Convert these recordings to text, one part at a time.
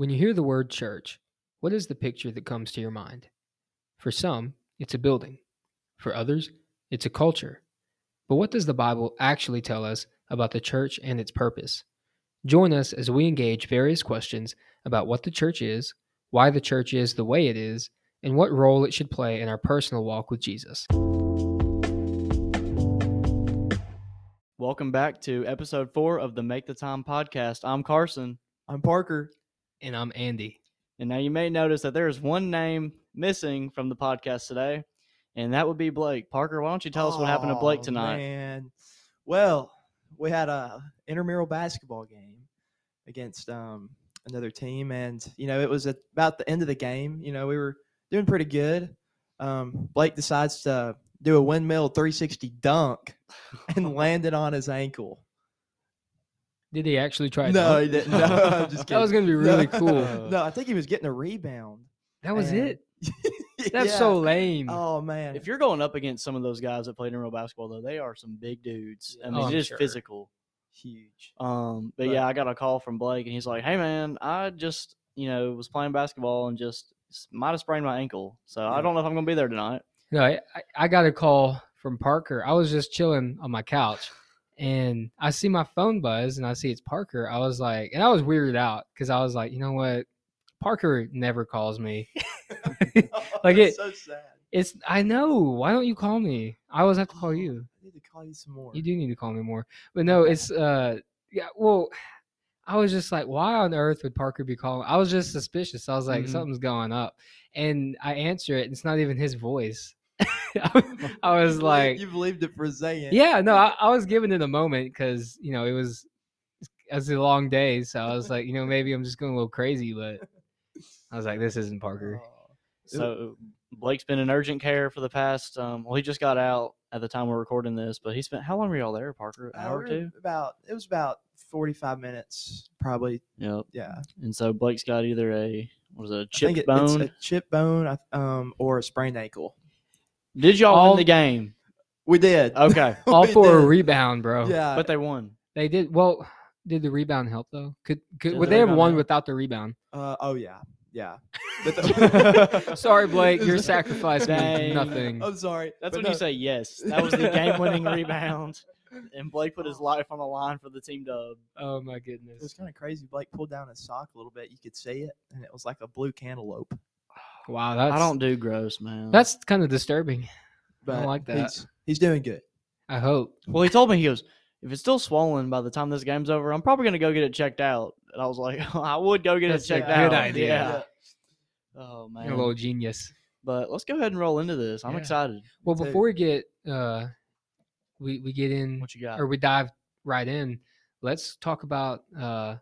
When you hear the word church, what is the picture that comes to your mind? For some, it's a building. For others, it's a culture. But what does the Bible actually tell us about the church and its purpose? Join us as we engage various questions about what the church is, why the church is the way it is, and what role it should play in our personal walk with Jesus. Welcome back to episode four of the Make the Time podcast. I'm Carson, I'm Parker. And I'm Andy. and now you may notice that there is one name missing from the podcast today, and that would be Blake. Parker, why don't you tell us what happened to Blake tonight? Man. Well, we had a intramural basketball game against um, another team, and you know it was at about the end of the game. You know we were doing pretty good. Um, Blake decides to do a windmill 360 dunk and landed on his ankle. Did he actually try? to No, dunk? he didn't. No, I'm just kidding. that was going to be really No. cool. No, I think he was getting a rebound. That was And- it. That's so lame. Oh man. If you're going up against some of those guys that played in real basketball, though, they are some big dudes. I Yeah. mean, Oh, it I'm sure. physical. huge. Um, but But- yeah, I got a call from Blake, and he's like, "Hey, man, I just you know was playing basketball and just might have sprained my ankle, so I don't know if I'm gonna be there tonight." No, I, I- I got a call from Parker. I was just chilling on my couch and I see my phone buzz and I see it's Parker. I was like, and I was weirded out because I was like, you know what? Parker never calls me. Like it- so sad. It's, I know. Why don't you call me? I always have to call you. I need to call you some more. You do need to call me more. But no, it's, uh, yeah, well, I was just like, why on earth would Parker be calling? I was just suspicious. I was like, Mhm. something's going up. And I answer it, and it's not even his voice. I I was like, you believed it for a second. yeah, no, I, I was giving it a moment because you know it was it was a long day, so I was like, you know, maybe I'm just going a little crazy, but I was like, this isn't Parker. Oh. So Blake's been in urgent care for the past. Um, well, he just got out at the time we're recording this, but he spent how long were y'all there, Parker? An hour or two. About it was about forty five minutes, probably. Yep. Yeah, And so Blake's got either a what was it, a I think chipped it- bone? a chip bone, um, or a sprained ankle. Did y'all all- win the game? We did. Okay, All We for a rebound, bro. Yeah, but they won. they did well. Did the rebound help though? Could could Did would the they have won help? without the rebound? uh, oh yeah, yeah. The- Sorry, Blake, your sacrifice means Dang. nothing. I'm sorry. That's but when no. you say yes. That was the game-winning rebound, and Blake put his life on the line for the team dub. Oh my goodness. It was kind of crazy. Blake pulled down his sock a little bit. You could see it, and it was like a blue cantaloupe. Wow, that's I don't do gross, man. that's kind of disturbing. But I like that. He's, he's doing good. I hope. well. He told me he goes, if it's still swollen by the time this game's over, I'm probably gonna go get it checked out. And I was like, I would go get That's it checked good out. Good idea. Yeah. Oh man. You're a little genius. But let's go ahead and roll into this. I'm Yeah. excited. Well, before we get uh, we we get in What you got? or we dive right in, let's talk about uh,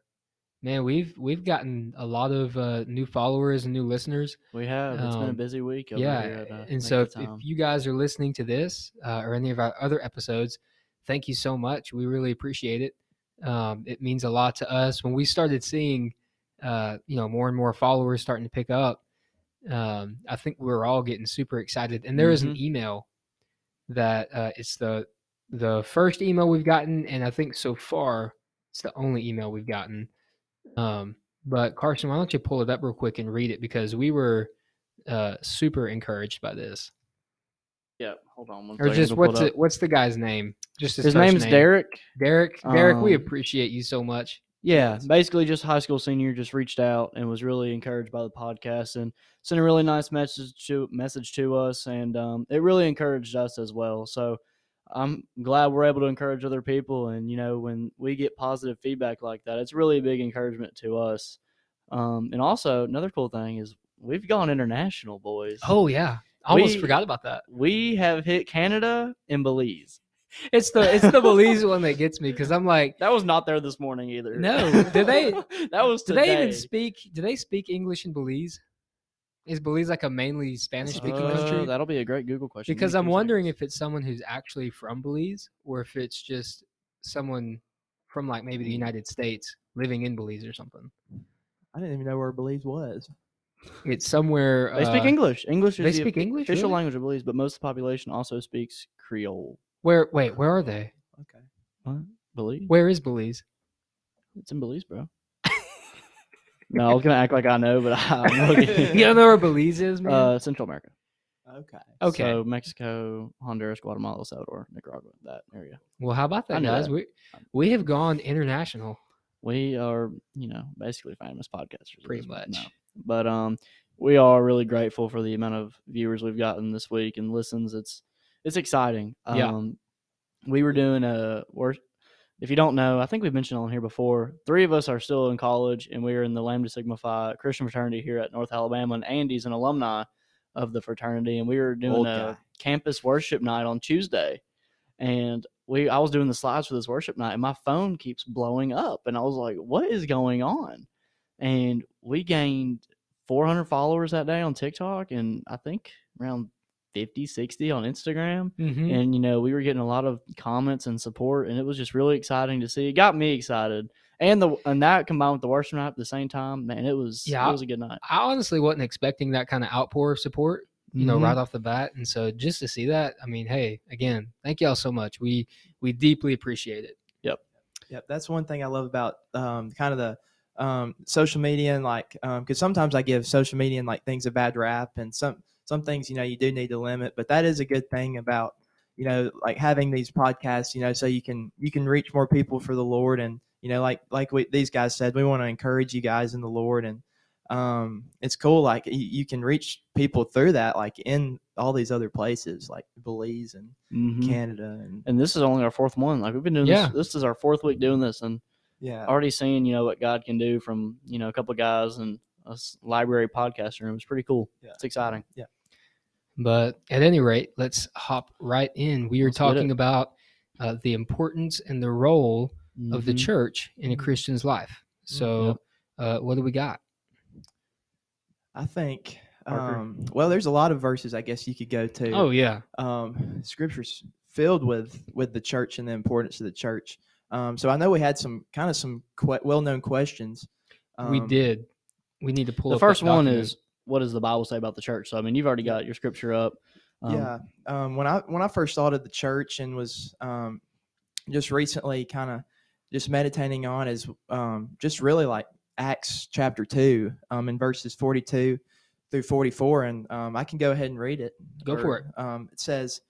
man, we've we've gotten a lot of uh, new followers and new listeners. We have. It's been a Um, busy week. Over yeah, Here at, uh, and so if, if you guys are listening to this uh, or any of our other episodes, thank you so much. We really appreciate it. Um, it means a lot to us when we started seeing, uh, you know, more and more followers starting to pick up. Um, I think we were all getting super excited, and there is an Mhm. email that uh, it's the the first email we've gotten, and I think so far it's the only email we've gotten. Um, but Carson, why don't you pull it up real quick and read it because we were uh, super encouraged by this. yeah, hold on. One Or second, just I'll pull it what's it? What's the guy's name? Just his, His first name's name. Derek. Derek. Derek, we Um, appreciate you so much. Yeah, basically just high school senior just reached out and was really encouraged by the podcast and sent a really nice message to message to us and um, it really encouraged us as well. So I'm glad we're able to encourage other people and you know when we get positive feedback like that, it's really a big encouragement to us. Um, and also another cool thing is we've gone international, boys. Oh yeah, I almost We- forgot about that. We have hit Canada and Belize. It's the it's the Belize one that gets me because I'm like, That was not there this morning either. No, did they- that was do today. they even speak? Do they speak English in Belize? Is Belize like a mainly Spanish speaking Uh, country? That'll be a great Google question. Because I'm wondering seconds. if it's someone who's actually from Belize or if it's just someone from like maybe the United States living in Belize or something. I didn't even know where Belize was. It's somewhere. they speak uh, English. English is they the speak English, official really? language of Belize, but most of the population also speaks Creole. Where? Wait, where are they? Okay. What? Belize? Where is Belize? It's in Belize, bro. No, I was gonna act like I know, but I'm looking. you don't know where Belize is, man? uh, Central America. Okay. okay. So Mexico, Honduras, Guatemala, El Salvador, Nicaragua, that area. well, how about that, guys? that. We we have gone international. We are, you know, basically famous podcasters. Pretty much. now. But um, we are really grateful for the amount of viewers we've gotten this week and listens. It's it's exciting. Yeah. Um, we were doing a work. If you don't know, I think we've mentioned on here before. Three of us are still in college, and we are in the Lambda Sigma Phi Christian fraternity here at North Alabama. And Andy's an alumni of the fraternity, and we were doing Old a guy. campus worship night on Tuesday. And we, I was doing the slides for this worship night, and my phone keeps blowing up, and I was like, "What is going on?" And we gained 400 followers that day on TikTok, and I think around 50, 60 on Instagram Mm-hmm. and you know we were getting a lot of comments and support and it was just really exciting to see it got me excited and the and that combined with the worship night at the same time man it was Yeah, it was a good night I honestly wasn't expecting that kind of outpour of support, you know, Mhm. right off the bat. And so just to see that, I mean, hey, again, thank y'all so much. We we deeply appreciate it. Yep, Yep. that's one thing I love about um, kind of the um, social media and like because sometimes I give social media and like things a bad rap and some some things you know you do need to limit, but that is a good thing about you know like having these podcasts you know so you can you can reach more people for the Lord. And you know like like we, these guys said we want to encourage you guys in the Lord. And um, it's cool like you, you can reach people through that like in all these other places like Belize and Mhm. Canada and and this is only our fourth one. Like we've been doing Yeah. this this is our fourth week doing this. And yeah. already seeing you know what god can do from you know a couple of guys and a library podcast room it's pretty cool. Yeah. it's exciting But at any rate, let's hop right in. We are Let's talking about uh, the importance and the role of the Mhm. church in a Mhm. Christian's life. So, uh, what do we got? I think. Um, well, there's a lot of verses I guess you could go to. Oh yeah, um, scriptures filled with with the church and the importance of the church. Um, so I know we had some kind of some que- well-known questions. we Um, did. We need to pull. the first one document. is what does the bible say about the church so i mean you've already got your scripture up Um, yeah. Um, when I when I first thought of the church and was um, just recently kind of just meditating on is um, just really like Acts chapter two um, in verses forty two through forty four, and um, I can go ahead and read it. Go for it. Um, it says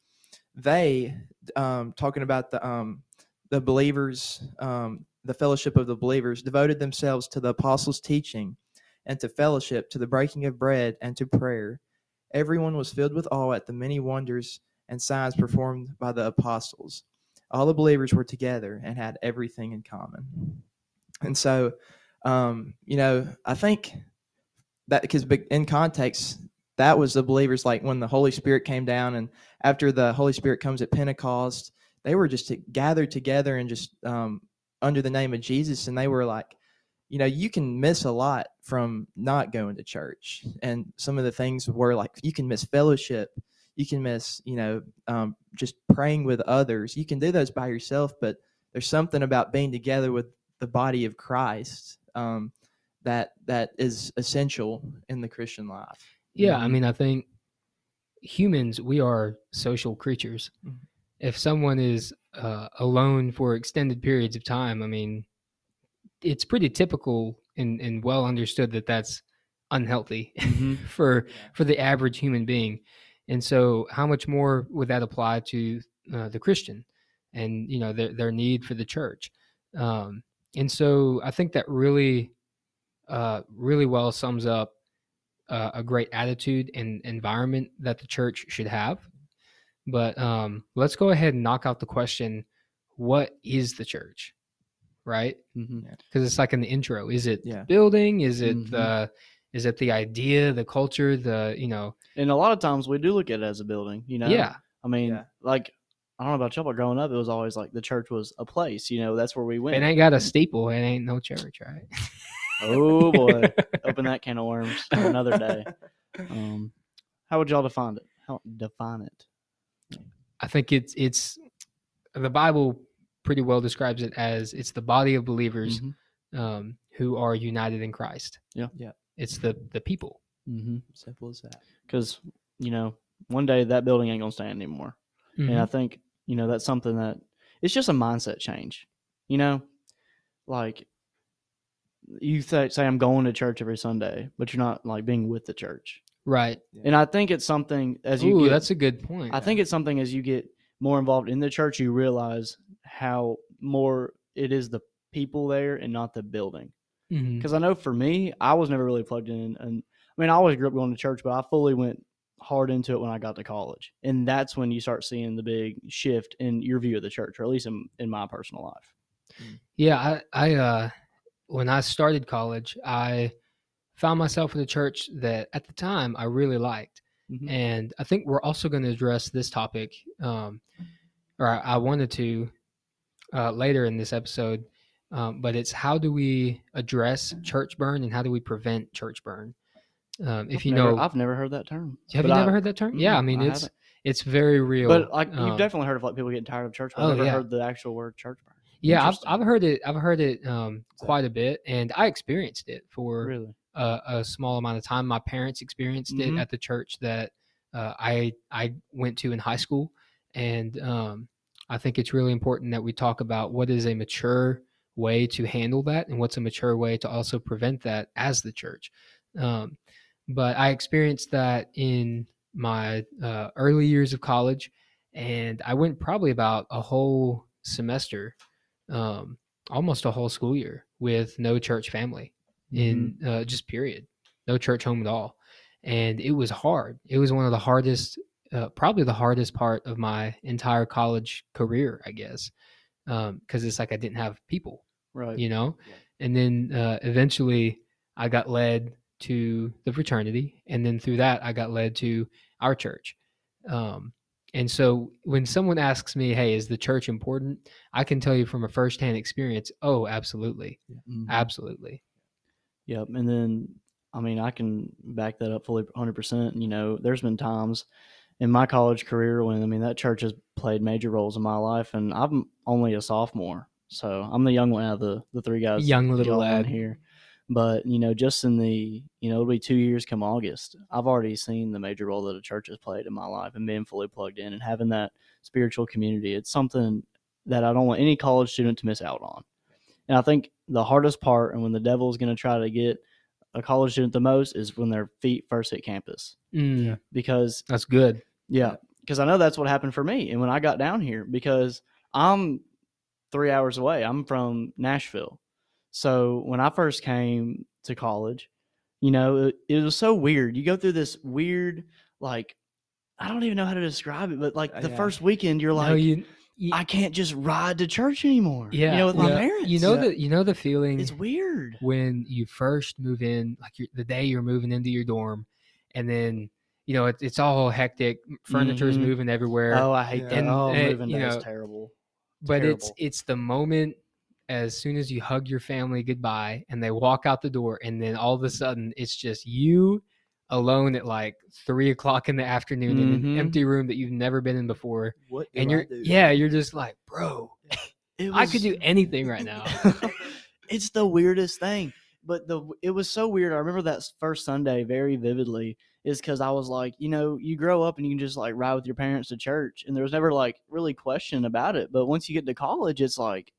they um, talking about the um, the believers, um, the fellowship of the believers, devoted themselves to the apostles' teaching and to fellowship, to the breaking of bread, and to prayer. Everyone was filled with awe at the many wonders and signs performed by the apostles. All the believers were together and had everything in common. And so, um, you know, I think that because in context, that was the believers like when the Holy Spirit came down, and after the Holy Spirit comes at Pentecost, they were just gathered together and just um, under the name of Jesus, and they were like, you know, you can miss a lot from not going to church, and some of the things were like you can miss fellowship, you can miss, you know, um, just praying with others. You can do those by yourself, but there's something about being together with the body of Christ um, that that is essential in the Christian life. Yeah, I mean, I think humans we are social creatures. Mhm. If someone is uh, alone for extended periods of time, I mean, it's pretty typical and, and well understood that that's unhealthy Mhm. for for the average human being. And so, how much more would that apply to uh, the Christian and you know their their need for the church? Um, and so, I think that really, uh, really well sums up uh, a great attitude and environment that the church should have. But um, let's go ahead and knock out the question: What is the church? Right? Mhm. Because it's like in the intro. Is it Yeah. building? Is it Mhm. the is it the idea, the culture, the you know? and a lot of times we do look at it as a building you know Yeah, i mean Yeah. like i don't know about y'all but growing up it was always like the church was a place you know that's where we went. it ain't got a steeple. It ain't no church, right? oh boy open that can of worms for another day um how would y'all define it how define it I think it's it's the Bible pretty well describes it as it's the body of believers Mhm. um, who are united in Christ. Yeah. Yeah. It's the the people. Mhm. Simple as that. because you know one day that building ain't gonna stand anymore and i Mhm. think you know that's something that it's just a mindset change you know like you say, say I'm going to church every Sunday, but you're not like being with the church. Right. And I think it's something as you Ooh, get, that's a good point. I think it's something as you get more involved in the church, you realize how more it is the people there and not the building. Because I know for me, I was never really plugged in, and I mean, I always grew up going to church, but I fully went hard into it when I got to college, and that's when you start seeing the big shift in your view of the church, or at least in, in my personal life. Yeah, I, I uh when I started college, I found myself in a church that at the time I really liked. Mhm. And I think we're also going to address this topic, um, or I, I wanted to uh, later in this episode. Um, but it's how do we address church burn and how do we prevent church burn? Um, if I've you never- know, I've never heard that term. have you never I- heard that term? Yeah, I mean I it's haven't. it's very real. But like Um, you've definitely heard of like people getting tired of church. Oh, I've never yeah. heard the actual word church burn. yeah, I've, I've heard it. I've heard it um, quite a bit, and I experienced it for Really? a, a small amount of time. My parents experienced Mhm. it at the church that uh, I I went to in high school, and um, I think it's really important that we talk about what is a mature way to handle that, and what's a mature way to also prevent that as the church. Um, but I experienced that in my uh, early years of college, and I went probably about a whole semester, um, almost a whole school year with no church family in uh, just period, no church home at all, and it was hard. It was one of the hardest, uh, probably the hardest part of my entire college career, I guess, because it's like I didn't have people, Right. you know. Yeah. And then uh, eventually, I got led to the fraternity, and then through that, I got led to our church. Um, and so, when someone asks me, "Hey, is the church important?" I can tell you from a firsthand experience, "Oh, absolutely, Mhm. absolutely." Yep. And then, I mean, I can back that up fully 100%. You know, there's been times in my college career when, I mean, that church has played major roles in my life, and I'm only a sophomore. So I'm the young one out of the, the three guys. Young little lad. here. But, you know, just in the, you know, it'll be two years come August. I've already seen the major role that a church has played in my life and being fully plugged in and having that spiritual community. It's something that I don't want any college student to miss out on. And I think the hardest part, and when the devil is going to try to get a college student the most, is when their feet first hit campus. Mm, Because, That's good. Yeah, because I know that's what happened for me. And when I got down here, because I'm three hours away, I'm from Nashville. So when I first came to college, you know, it, it was so weird. You go through this weird, like, I don't even know how to describe it, but like Uh, the yeah. first weekend, you're like, no, you, you I can't just ride to church anymore. yeah, you know, with my yeah. parents. You know Yeah. the you know the feeling it's weird. when you first move in, like you're, the day you're moving into your dorm, and then you know it, it's all hectic. Furniture's Mhm. moving everywhere. Oh, I hate Yeah. that. And, oh, uh, moving you day is know, terrible. but it's terrible. it's the moment as soon as you hug your family goodbye and they walk out the door and then all of a sudden it's just you alone at like three o'clock in the afternoon in an Mhm. empty room that you've never been in before What and you're yeah you're just like bro It i could do anything right now it's the weirdest thing. But the it was so weird. I remember that first Sunday very vividly. Is because I was like, you know, you grow up and you can just like ride with your parents to church, and there was never like really question about it. But once you get to college, it's like,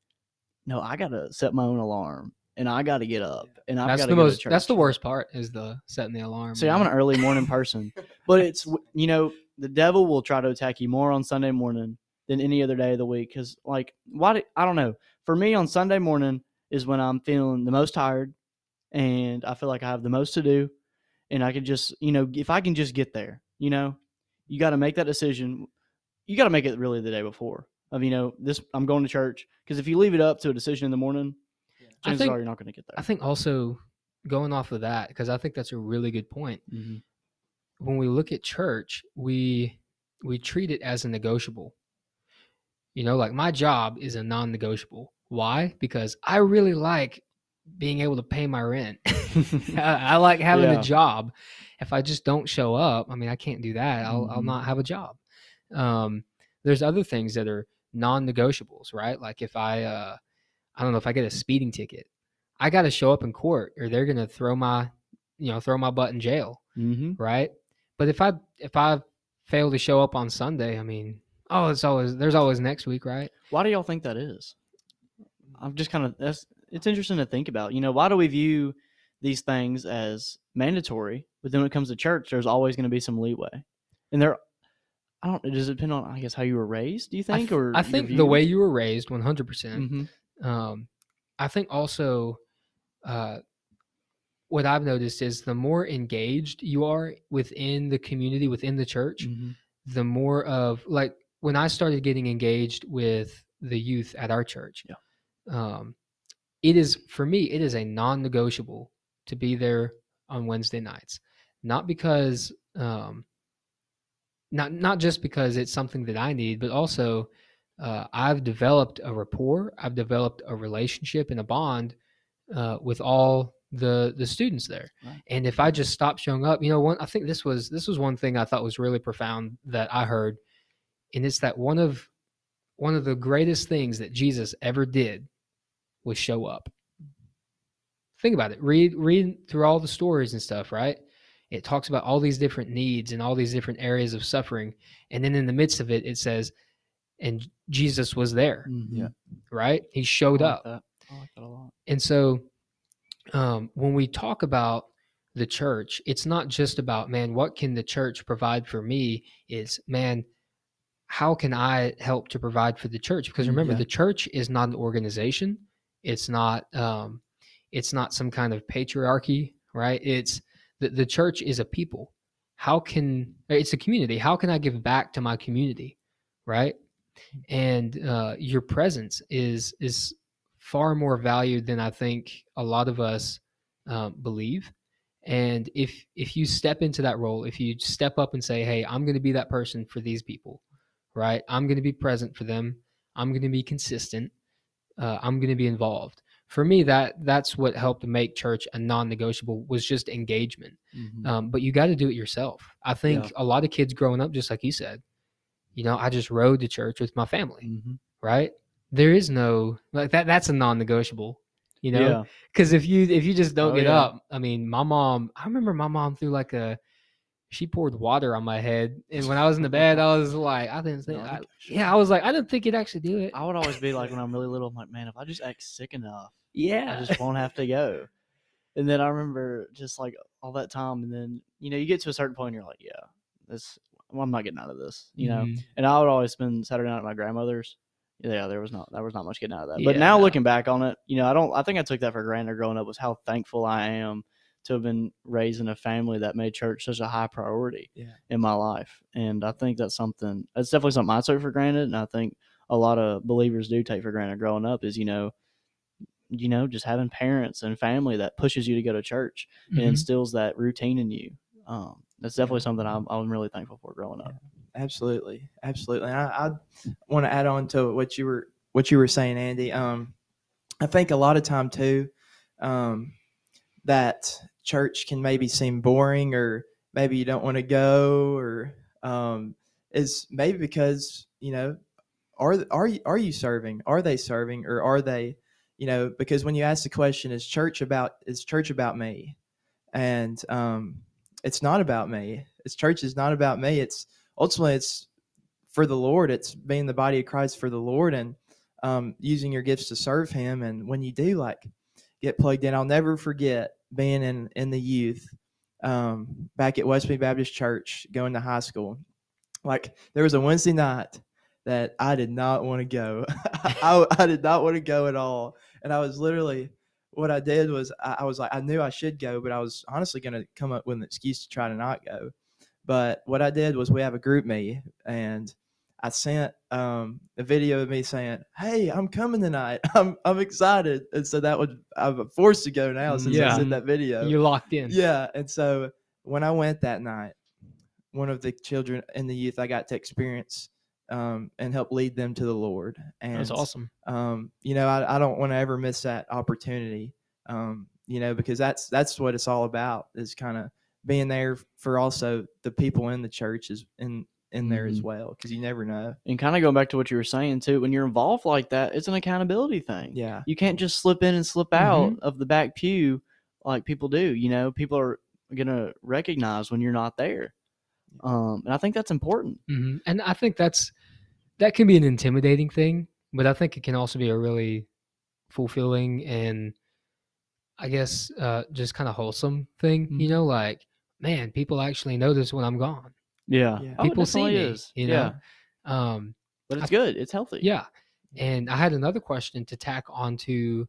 no, I gotta set my own alarm, and I gotta get up, and I've that's gotta the go to most that's the worst part is the setting the alarm See, I'm an early morning person, but it's you know the devil will try to attack you more on Sunday morning than any other day of the week. Because like, why? Do, I don't know. For me, on Sunday morning is when I'm feeling the most tired, and I feel like I have the most to do, and I can just you know if I can just get there, you know, you got to make that decision. You got to make it really the day before of you know this. I'm going to church because if you leave it up to a decision in the morning, I chances think- are you're not going to get there. i think also going off of that because i think that's a really good point Mhm. when we look at church, we we treat it as a negotiable. You know, like my job is a non-negotiable. Why? Because I really like being able to pay my rent. I, I like having Yeah. a job. If I just don't show up, I mean, I can't do that. I'll I'll Mhm. not have a job. Um, there's other things that are non-negotiables, right? Like if I uh, I don't know if I get a speeding ticket, I got to show up in court, or they're gonna throw my you know throw my butt in jail Mhm. right? But if I if I fail to show up on Sunday, I mean, oh, it's always there's always next week, right? Why do y'all think that is? I'm just kind of that's it's interesting to think about. You know, why do we view these things as mandatory, but then when it comes to church, there's always going to be some leeway, and there. I don't. Does it depend on, I guess, how you were raised? Do you I think, th- or I think the way you were raised, one hundred percent. Mhm. Um, I think also, uh, what I've noticed is the more engaged you are within the community, within the church, Mhm. the more of like when I started getting engaged with the youth at our church. Yeah. Um, it is for me, it is a non-negotiable to be there on Wednesday nights, not because, um, not not just because it's something that I need, but also uh, I've developed a rapport, I've developed a relationship and a bond uh, with all the the students there. Right. And if I just stop showing up, you know, one I think this was this was one thing I thought was really profound that I heard, and it's that one of one of the greatest things that Jesus ever did was show up. Think about it. Read read through all the stories and stuff, right? It talks about all these different needs and all these different areas of suffering, and then in the midst of it, it says, "And Jesus was there." Mhm. Right? He showed I like up. that. I like that a lot. And so um, when we talk about the church, it's not just about, man, what can the church provide for me? Is, man, how can I help to provide for the church? Because Mm, remember, yeah. the church is not an organization. It's not. Um, it's not some kind of patriarchy, right? It's the the church is a people. How can it's a community? How can I give back to my community, right? And uh, your presence is is far more valued than I think a lot of us um, believe. And if if you step into that role, if you step up and say, "Hey, I'm going to be that person for these people," right? I'm going to be present for them. I'm going to be consistent. Uh, I'm going to be involved. For me, that that's what helped make church a non-negotiable was just engagement. Mhm. Um, but you got to do it yourself. I think Yeah. a lot of kids growing up, just like you said, you know, I just rode to church with my family, Mhm. right? There is no like that. That's a non-negotiable, you know. yeah. Because if you if you just don't Oh, get yeah. up, I mean, my mom. I remember my mom threw like a. She poured water on my head, and when I was in the bed, I was like, I didn't think. No, I I, think I should. yeah, I was like, I didn't think it'd actually do it. I would always be like when I'm really little, I'm like, man, if I just act sick enough, Yeah, I just won't have to go. And then I remember just like all that time, and then you know you get to a certain point, and you're like, yeah, this, well, I'm not getting out of this, you know. Mhm. And I would always spend Saturday night at my grandmother's. Yeah, there was not there was not much getting out of that. But now no. looking back on it, you know, I don't. I think I took that for granted growing up. Was how thankful I am to have been raised in a family that made church such a high priority Yeah. in my life. And I think that's something. That's definitely something I took for granted, and I think a lot of believers do take for granted growing up. Is you know, you know, just having parents and family that pushes you to go to church and Mhm. instills that routine in you. Um, that's definitely something I'm, I'm really thankful for growing up. Absolutely, absolutely. And I, I want to add on to what you were what you were saying, Andy. Um, I think a lot of time too, um, that church can maybe seem boring, or maybe you don't want to go, or um, is maybe because you know, are are you are you serving? Are they serving, or are they, you know? Because when you ask the question, is church about is church about me? And um, it's not about me. It's church is not about me. It's ultimately it's for the Lord. It's being the body of Christ for the Lord and um, using your gifts to serve Him. And when you do like get plugged in, I'll never forget being in in the youth um, back at Westby Baptist Church, going to high school. Like there was a Wednesday night that I did not want to go. I, I did not want to go at all, and I was literally. What I did was I, I was like I knew I should go, but I was honestly going to come up with an excuse to try to not go. But what I did was we have a GroupMe and I sent um, a video of me saying, "Hey, I'm coming tonight. I'm I'm excited." And so that would I'm forced to go now since I Yeah. sent that video. You're locked in. Yeah, and so when I went that night, one of the children in the youth I got to experience um, and help lead them to the Lord. And That's awesome. um, you know, I, I don't want to ever miss that opportunity. Um, you know, because that's that's what it's all about is kind of being there for also the people in the church is in in there as Mhm. well because you never know. And kind of going back to what you were saying too, when you're involved like that, it's an accountability thing. Yeah, You can't just slip in and slip out of the back pew like people do. You know, people are gonna recognize when you're not there. Um, and I think that's important. hmm And I think that's that can be an intimidating thing, but I think it can also be a really fulfilling and I guess uh, just kind of wholesome thing. You Mhm. know, like man, people actually notice when I'm gone. Yeah, Yeah. Oh, People see definitely me, is. you yeah. Um, but it's th- good. It's healthy. yeah, and I had another question to tack onto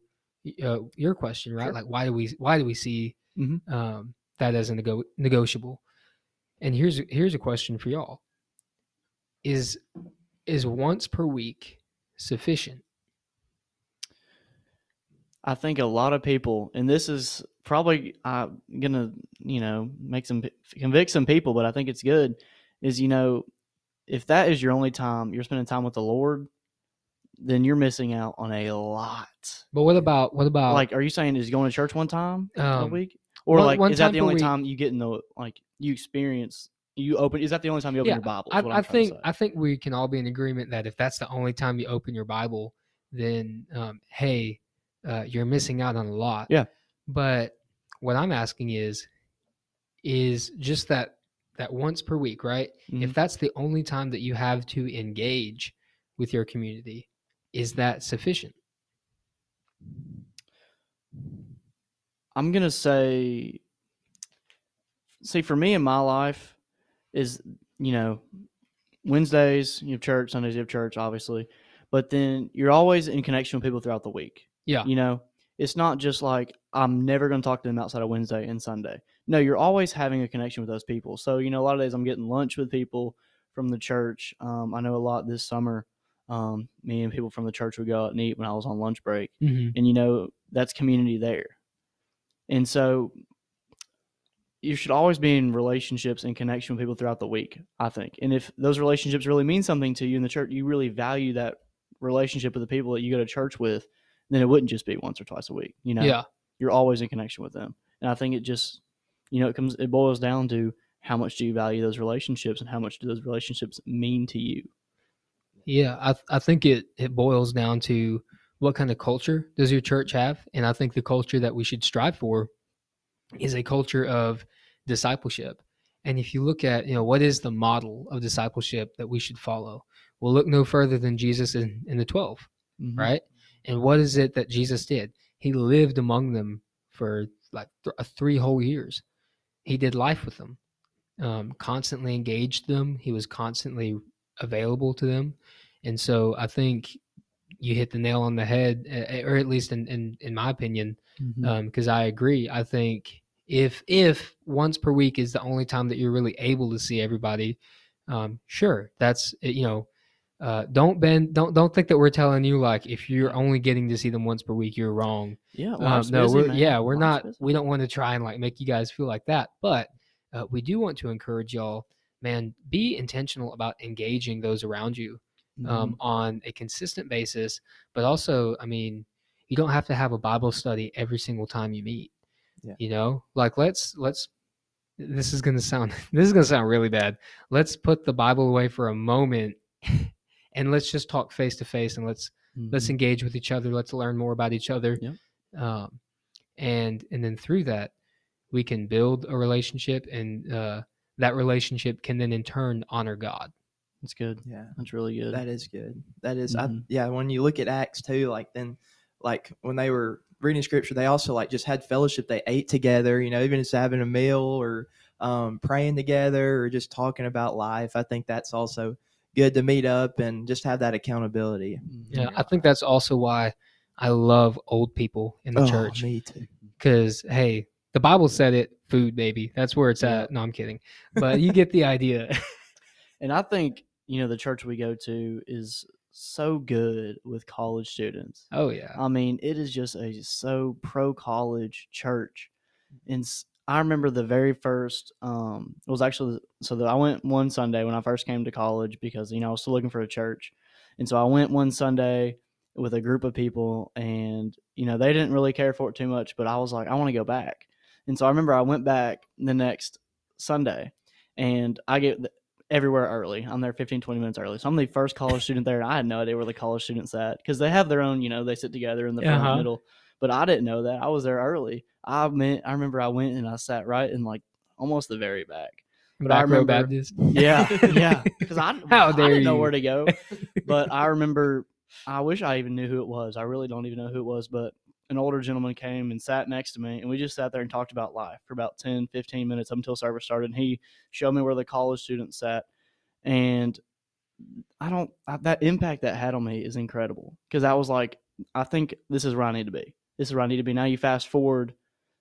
uh, your question, right? Sure. Like, why do we why do we see Mhm. um, that as a nego- negotiable? And here's here's a question for y'all: Is is once per week sufficient? I think a lot of people, and this is probably uh, gonna, you know, make some convict some people, but I think it's good. Is you know, if that is your only time you're spending time with the Lord, then you're missing out on a lot. But what about what about like, are you saying is going to church one time a Um, week, or one- like one is that the only week. time you get in the like you experience you open? Is that the only time you open Yeah, your Bible? I, I I'm trying to think. I think we can all be in agreement that if that's the only time you open your Bible, then um, hey, uh, you're missing out on a lot. Yeah. But what I'm asking is, is just that that once per week, right? Mhm. If that's the only time that you have to engage with your community, is that sufficient? I'm gonna say, see, for me in my life, is you know, Wednesdays you have church, Sundays you have church, obviously, but then you're always in connection with people throughout the week. Yeah. You know, it's not just like I'm never gonna talk to them outside of Wednesday and Sunday. No, you're always having a connection with those people. So you know, a lot of days I'm getting lunch with people from the church. Um, I know a lot this summer. Um, me and people from the church would go out and eat when I was on lunch break Mm-hmm. and you know that's community there and so you should always be in relationships and connection with people throughout the week i think and if those relationships really mean something to you in the church you really value that relationship with the people that you go to church with then it wouldn't just be once or twice a week you know Yeah. you're always in connection with them and i think it just you know it comes it boils down to how much do you value those relationships and how much do those relationships mean to you Yeah, I I think it it boils down to what kind of culture does your church have, and I think the culture that we should strive for is a culture of discipleship. And if you look at you know what is the model of discipleship that we should follow, we'll look no further than Jesus in, in the 12 Mhm. right? And what is it that Jesus did? He lived among them for like th- uh, three whole years. He did life with them, um, constantly engaged them. He was constantly available to them, and so I think you hit the nail on the head, or at least in in, in my opinion, because I agree. I think if if once per week is the only time that you're really able to see everybody, um, sure, that's uh, you know. Uh, don't bend. Don't don't think that we're telling you like if you're only getting to see them once per week, you're wrong. yeah Um, no, busy, we're man. yeah, we're Life's not. busy. We don't want to try and like make you guys feel like that, but uh, we do want to encourage y'all. Man, be intentional about engaging those around you um, on a consistent basis. But also, I mean, you don't have to have a Bible study every single time you meet. Yeah. You know, like let's let's. This is gonna sound. This is gonna sound really bad. Let's put the Bible away for a moment, and let's just talk face to face, and let's let's Mhm. engage with each other. Let's learn more about each other. Yep. Um, and and then through that, we can build a relationship, and uh, that relationship can then in turn honor God. That's good. Yeah. That's really good. That is good. That is, I, Mhm. yeah. When you look at Acts too, like then, like when they were reading scripture, they also like just had fellowship. They ate together, you know, even just having a meal or um, praying together or just talking about life. I think that's also good to meet up and just have that accountability. Mhm. Yeah, I think that's also why I love old people in the Oh, church me too. because hey, the Bible said it, food, baby. That's where it's Yeah. at. No, I'm kidding, but you get the idea. And I think, you know, the church we go to is so good with college students. oh yeah, I mean, it is just a so pro college church. And s- I remember the very first, um, it was actually, so that I went one Sunday when I first came to college because, you know, I was still looking for a church. And so I went one Sunday with a group of people and, you know, they didn't really care for it too much, but I was like, I want to go back. And so I remember I went back the next Sunday and I get everywhere early. I'm there 15, 20 minutes early. So I'm the first college student there. And I had no idea where the college students at because they have their own, you know, they sit together in the front Uh-huh. middle. But I didn't know that. I was there early. I meant, I remember I went and I sat right in like almost the very back. But I remember- Baptist. Yeah, yeah. Because I, How I didn't know you. where to go. But I remember I wish I even knew who it was. I really don't even know who it was, but an older gentleman came and sat next to me and we just sat there and talked about life for about 10 15 minutes up until service started and he showed me where the college students sat and i don't I, that impact that had on me is incredible because i was like i think this is where i need to be this is where i need to be. Now you fast forward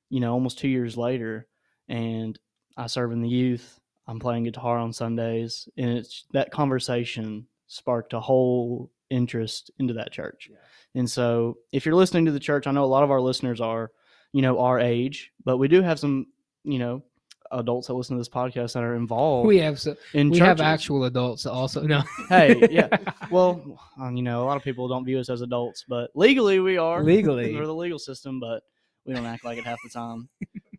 you know almost two years later and i serve in the youth. I'm playing guitar on sundays and it's that conversation sparked a whole interest into that church. Yeah. and so if you're listening to the church, I know a lot of our listeners are, you know, our age, but we do have some, you know, adults that listen to this podcast that are involved We have so, in we churches. have actual adults also. No. Hey, yeah. Well, um, you know, a lot of people don't view us as adults, but legally we are. Legally. We're the legal system, but we don't act like it half the time.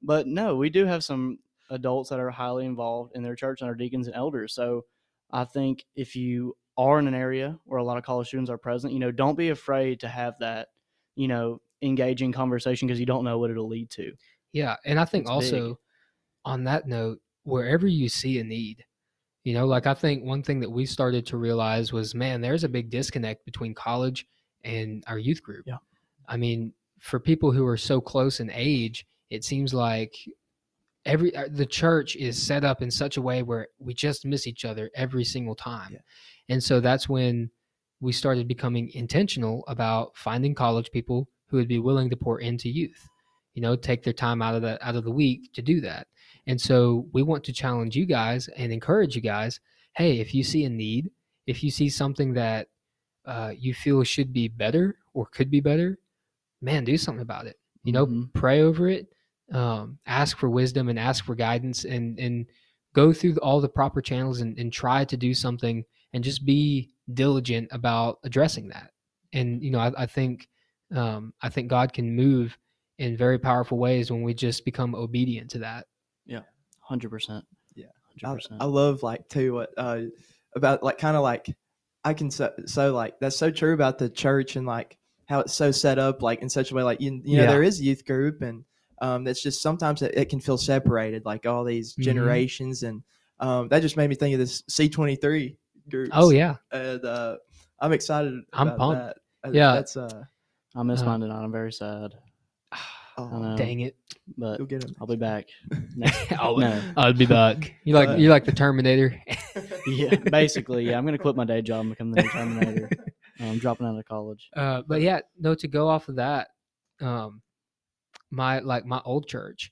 but no, we do have some adults that are highly involved in their church and our deacons and elders. So I think if you are in an area where a lot of college students are present, you know, don't be afraid to have that, you know, engaging conversation because you don't know what it'll lead to. Yeah, and I think It's also big. On that note, wherever you see a need, you know, like I think one thing that we started to realize was, man, there's a big disconnect between college and our youth group. Yeah. I mean, for people who are so close in age, it seems like every uh, the church is set up in such a way where we just miss each other every single time. Yeah. And so that's when we started becoming intentional about finding college people who would be willing to pour into youth you know take their time out of the out of the week to do that. And so we want to challenge you guys and encourage you guys hey if you see a need if you see something that uh, you feel should be better or could be better man do something about it. You know Mhm. pray over it um, ask for wisdom and ask for guidance and and go through all the proper channels and, and try to do something and just be diligent about addressing that. And you know i, I think um, i think god can move in very powerful ways when we just become obedient to that Yeah, Hundred percent. Yeah. hundred I, percent. I love like too what uh about like kind of like I can so, so like that's so true about the church and like how it's so set up like in such a way like you, you know Yeah. there is a youth group and um that's just sometimes it, it can feel separated like all these Mhm. generations and um that just made me think of this C23 group oh yeah and uh I'm excited I'm about pumped. that. Uh, Yeah. that's uh I miss uh, mine tonight. I'm very sad, oh, dang it but you'll get him I'll be back. Next. I'll, no. I'll be back you like Uh, you like the terminator Yeah, basically, yeah. I'm gonna quit my day job and become the new Terminator. I'm dropping out of college. Uh, but yeah, no. To go off of that, um, my like my old church,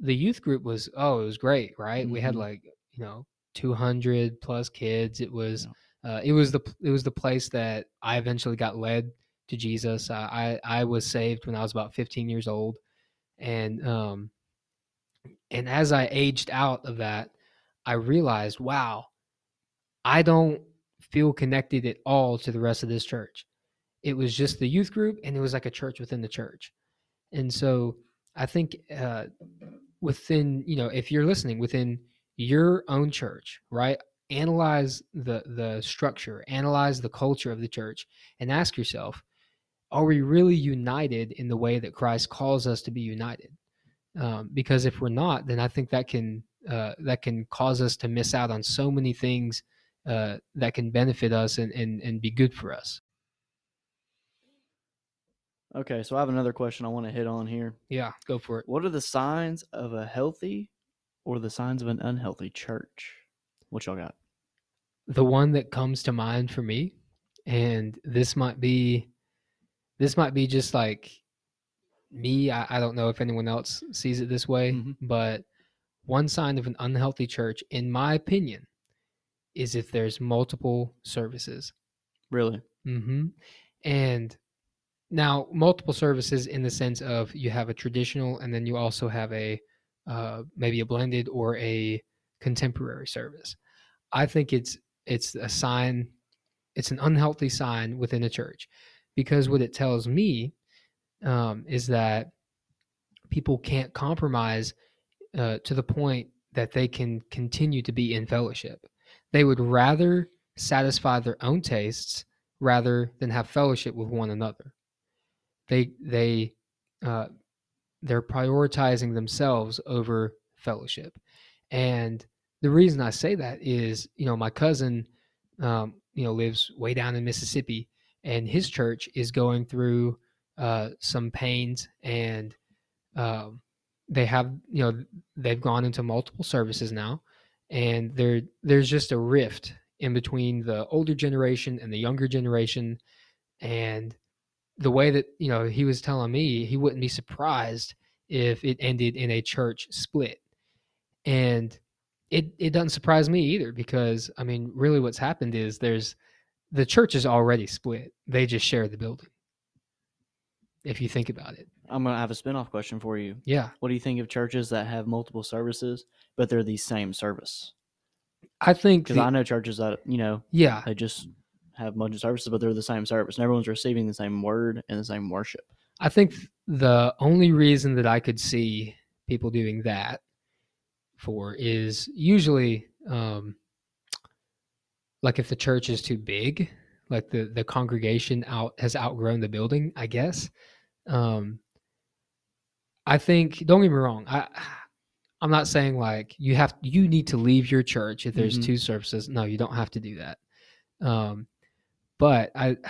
the youth group was oh, it was great, right? We had Mhm. like you know 200 plus kids. It was uh, it was the it was the place that I eventually got led to Jesus. Uh, I I was saved when I was about 15 years old, and um, and as I aged out of that, I realized, wow, I don't feel connected at all to the rest of this church. It was just the youth group, and it was like a church within the church. And so I think uh, within, you know, if you're listening within your own church, right? Analyze the the structure, analyze the culture of the church, and ask yourself, are we really united in the way that Christ calls us to be united? Um, because if we're not, then I think that can uh, that can cause us to miss out on so many things uh, that can benefit us and, and, and be good for us. Okay, so I have another question I want to hit on here. Yeah, go for it. What are the signs of a healthy or the signs of an unhealthy church? What y'all got? The one that comes to mind for me, and this might be this might be just like me. I, I don't know if anyone else sees it this way, Mhm. but one sign of an unhealthy church, in my opinion, is if there's multiple services. Really? hmm And now, multiple services in the sense of you have a traditional, and then you also have a uh, maybe a blended or a contemporary service. I think it's it's a sign, it's an unhealthy sign within a church, because what it tells me um, is that people can't compromise uh, to the point that they can continue to be in fellowship. They would rather satisfy their own tastes rather than have fellowship with one another. They they uh, they're prioritizing themselves over fellowship, and the reason I say that is you know my cousin um, you know lives way down in Mississippi, and his church is going through uh, some pains, and um, they have you know they've gone into multiple services now, and there there's just a rift in between the older generation and the younger generation, and the way that you know he was telling me he wouldn't be surprised if it ended in a church split. And it it doesn't surprise me either because i mean really what's happened is there's the church is already split they just share the building if you think about it I'm gonna have a spin-off question for you. yeah What do you think of churches that have multiple services, but they're the same service? i think Because I know churches that you know yeah they just have a bunch of services, but they're the same service, and everyone's receiving the same word and the same worship. I think the only reason that I could see people doing that for is usually um, like if the church is too big, like the the congregation out has outgrown the building. I guess. Um, I think. Don't get me wrong. I I'm not saying like you have you need to leave your church if there's Mhm. two services. No, you don't have to do that. Um, but I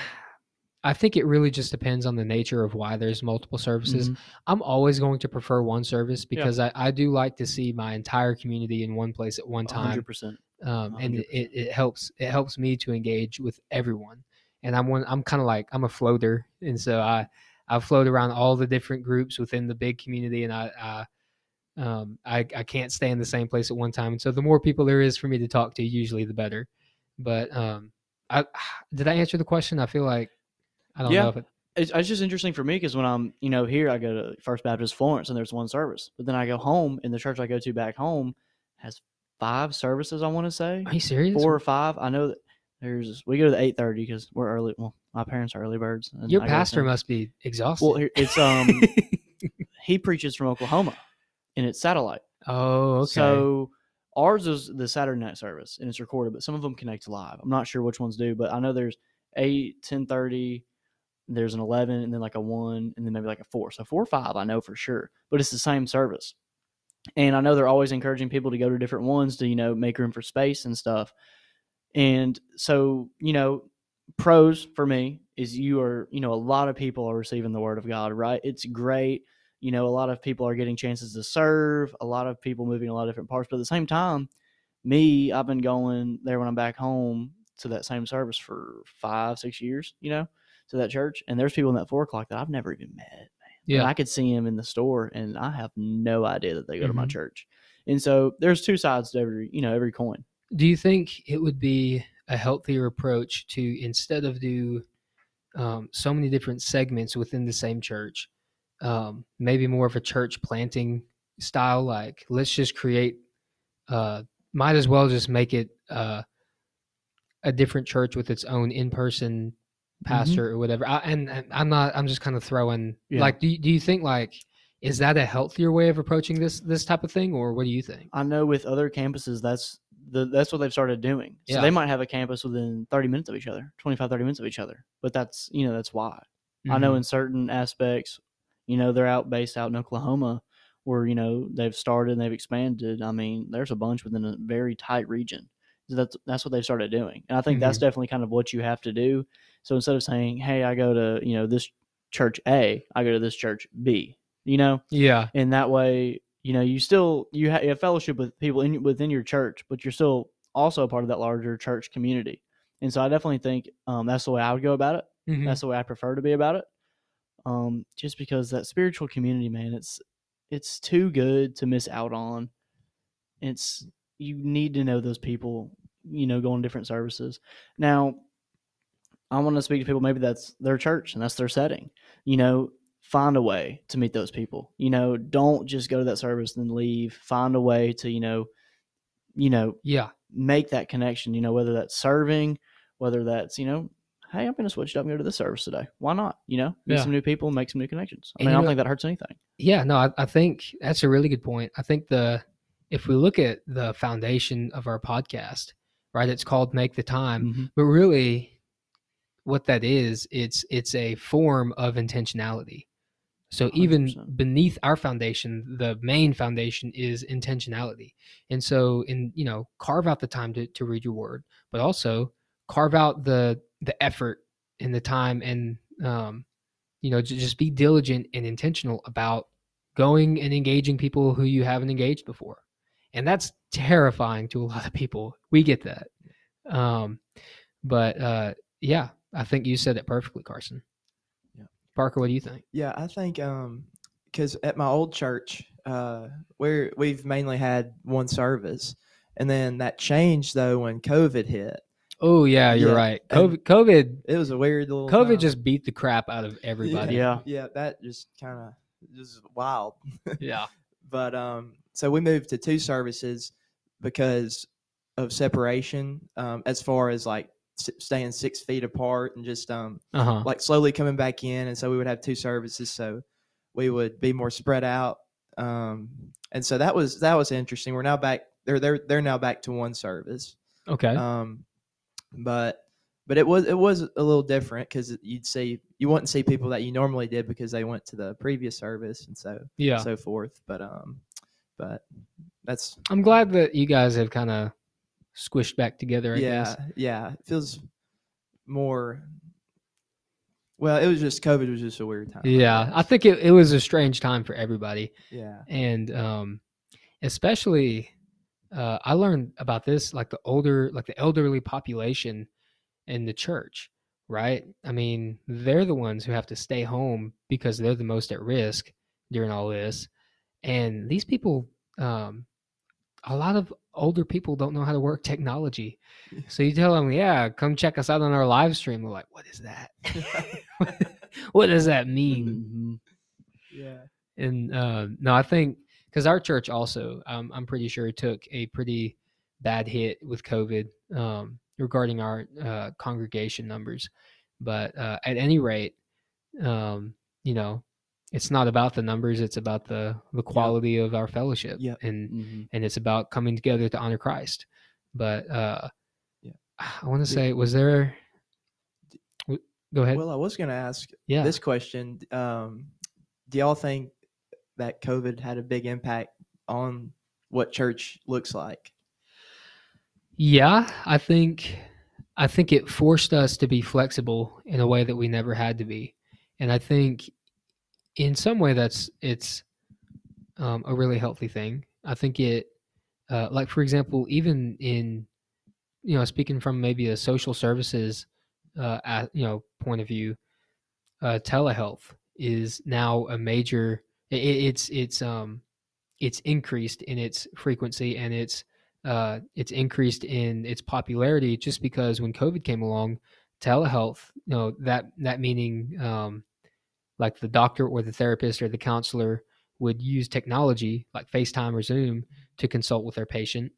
I think it really just depends on the nature of why there's multiple services. Mhm. I'm always going to prefer one service Yeah. because I, I do like to see my entire community in one place at one time, 100%. Um, and it, it helps it helps me to engage with everyone. And I'm one I'm kind of like I'm a floater, and so I I float around all the different groups within the big community, and I. I um, I, I can't stay in the same place at one time, and so the more people there is for me to talk to, usually the better. But um, I did I answer the question? I feel like I don't Yeah. know if it, It's, it's just interesting for me because when I'm, you know, here I go to First Baptist Florence and there's one service, but then I go home and the church I go to back home has five services. I want to say are you serious? four or five. I know that there's we go to the eight thirty because we're early. Well, my parents are early birds. and Your I pastor must be exhausted. Well, it's um he preaches from Oklahoma, and it's satellite. oh, okay. So ours is the Saturday night service and it's recorded, but some of them connect live. I'm not sure which ones do, but I know there's eight, ten thirty. there's an 11 and then like a 1 and then maybe like a 4. So 4 or 5 I know for sure, but it's the same service. And I know they're always encouraging people to go to different ones to, you know, make room for space and stuff. And so, you know, pros for me is you are, you know, a lot of people are receiving the word of God, right? It's great you know, a lot of people are getting chances to serve, a lot of people moving a lot of different parts. But at the same time, me, I've been going there when I'm back home to that same service for five, six years, you know, to that church. And there's people in that four o'clock that I've never even met. And yeah, I could see them in the store and I have no idea that they go to my Mhm. church. And so there's two sides to every, you know, every coin. do you think it would be a healthier approach to instead of do um, so many different segments within the same church, um, maybe more of a church planting style? Like, let's just create. Uh, might as well just make it uh, a different church with its own in-person pastor or whatever. I, and, and I'm not. I'm just kind of throwing. Yeah. Like, do you, do you think like is that a healthier way of approaching this this type of thing, or what do you think? I know with other campuses, that's the that's what they've started doing. So Yeah. they might have a campus within 30 minutes of each other, 25, 30 minutes of each other. But that's, you know, that's why. I know Mhm. in certain aspects, you know, they're out based out in Oklahoma where, you know, they've started and they've expanded. I mean, there's a bunch within a very tight region. So that's that's what they've started doing. And I think that's definitely kind of what you have to do. So instead of saying, Hey, I go to, you know, this church A, I go to this church B, you know, Yeah. and that way, you know, you still you, ha- you have fellowship with people in within your church, but you're still also a part of that larger church community. And so I definitely think um, that's the way I would go about it. Mhm. That's the way I prefer to be about it. Um, just because that spiritual community, man, it's it's too good to miss out on. It's you need to know those people, you know, going to different services. Now, I want to speak to people. Maybe that's their church and that's their setting. You know, find a way to meet those people. You know, don't just go to that service and leave. Find a way to, you know, you know, Yeah. make that connection. You know, whether that's serving, whether that's you know, hey, I'm going to switch it up and go to this service today. Why not? You know, meet Yeah. some new people, make some new connections. I mean, I don't know- think that hurts anything. Yeah, no, I, I think that's a really good point. I think the if we look at the foundation of our podcast, right, it's called Make the Time, Mhm. but really what that is, it's it's a form of intentionality. So even 100%. beneath our foundation, the main foundation is intentionality. And so in, you know, carve out the time to, to read your word, but also carve out the the effort and the time and um, you know, ju- just be diligent and intentional about going and engaging people who you haven't engaged before. And that's terrifying to a lot of people. We get that. Um, but uh, yeah, I think you said it perfectly, Carson. Yeah. Parker, what do you think? Yeah, I think um because at my old church, uh, we're we've mainly had one service, and then that changed though when COVID hit. Oh yeah, you're Yeah, right. COVID, COVID, It was a weird little. COVID time. just beat the crap out of everybody. Yeah. yeah, that just kind of just wild. yeah. But um, so we moved to two services because of separation, um, as far as like staying six feet apart and just um Uh huh. like slowly coming back in, and so we would have two services, so we would be more spread out. Um, and so that was that was interesting. We're now back. They're they're they're now back to one service. Okay. Um, but but it was it was a little different because you'd see you wouldn't see people that you normally did because they went to the previous service and so yeah. so forth. But um, but that's I'm glad that you guys have kind of squished back together. I yeah guess. yeah it feels more. Well, it was just COVID was just a weird time. Yeah, I think it, it was a strange time for everybody, yeah and um, especially uh, I learned about this like the older, like the elderly population in the church, right? I mean, they're the ones who have to stay home because they're the most at risk during all this, and these people, um, a lot of older people don't know how to work technology. So you tell them, yeah, come check us out on our live stream. They're like, what is that? what does that mean? Mhm. yeah And uh, no, I think because our church also, um, I'm pretty sure, took a pretty bad hit with COVID um, regarding our uh, congregation numbers. But uh, at any rate, um, you know, it's not about the numbers; it's about the the quality of our fellowship, and Mhm. and it's about coming together to honor Christ. But uh, Yeah. I want to say, was there? Go ahead. Well, I was going to ask yeah. this question. Um, do y'all think that COVID had a big impact on what church looks like? Yeah, I think I think it forced us to be flexible in a way that we never had to be, and I think in some way that's it's um, a really healthy thing. I think it, uh, like for example, even in you know speaking from maybe a social services uh, at, you know point of view, uh, telehealth is now a major. It, it's it's um it's increased in its frequency and it's uh, it's increased in its popularity just because when COVID came along, telehealth, you know, that that meaning um, like the doctor or the therapist or the counselor would use technology like FaceTime or Zoom to consult with their patient.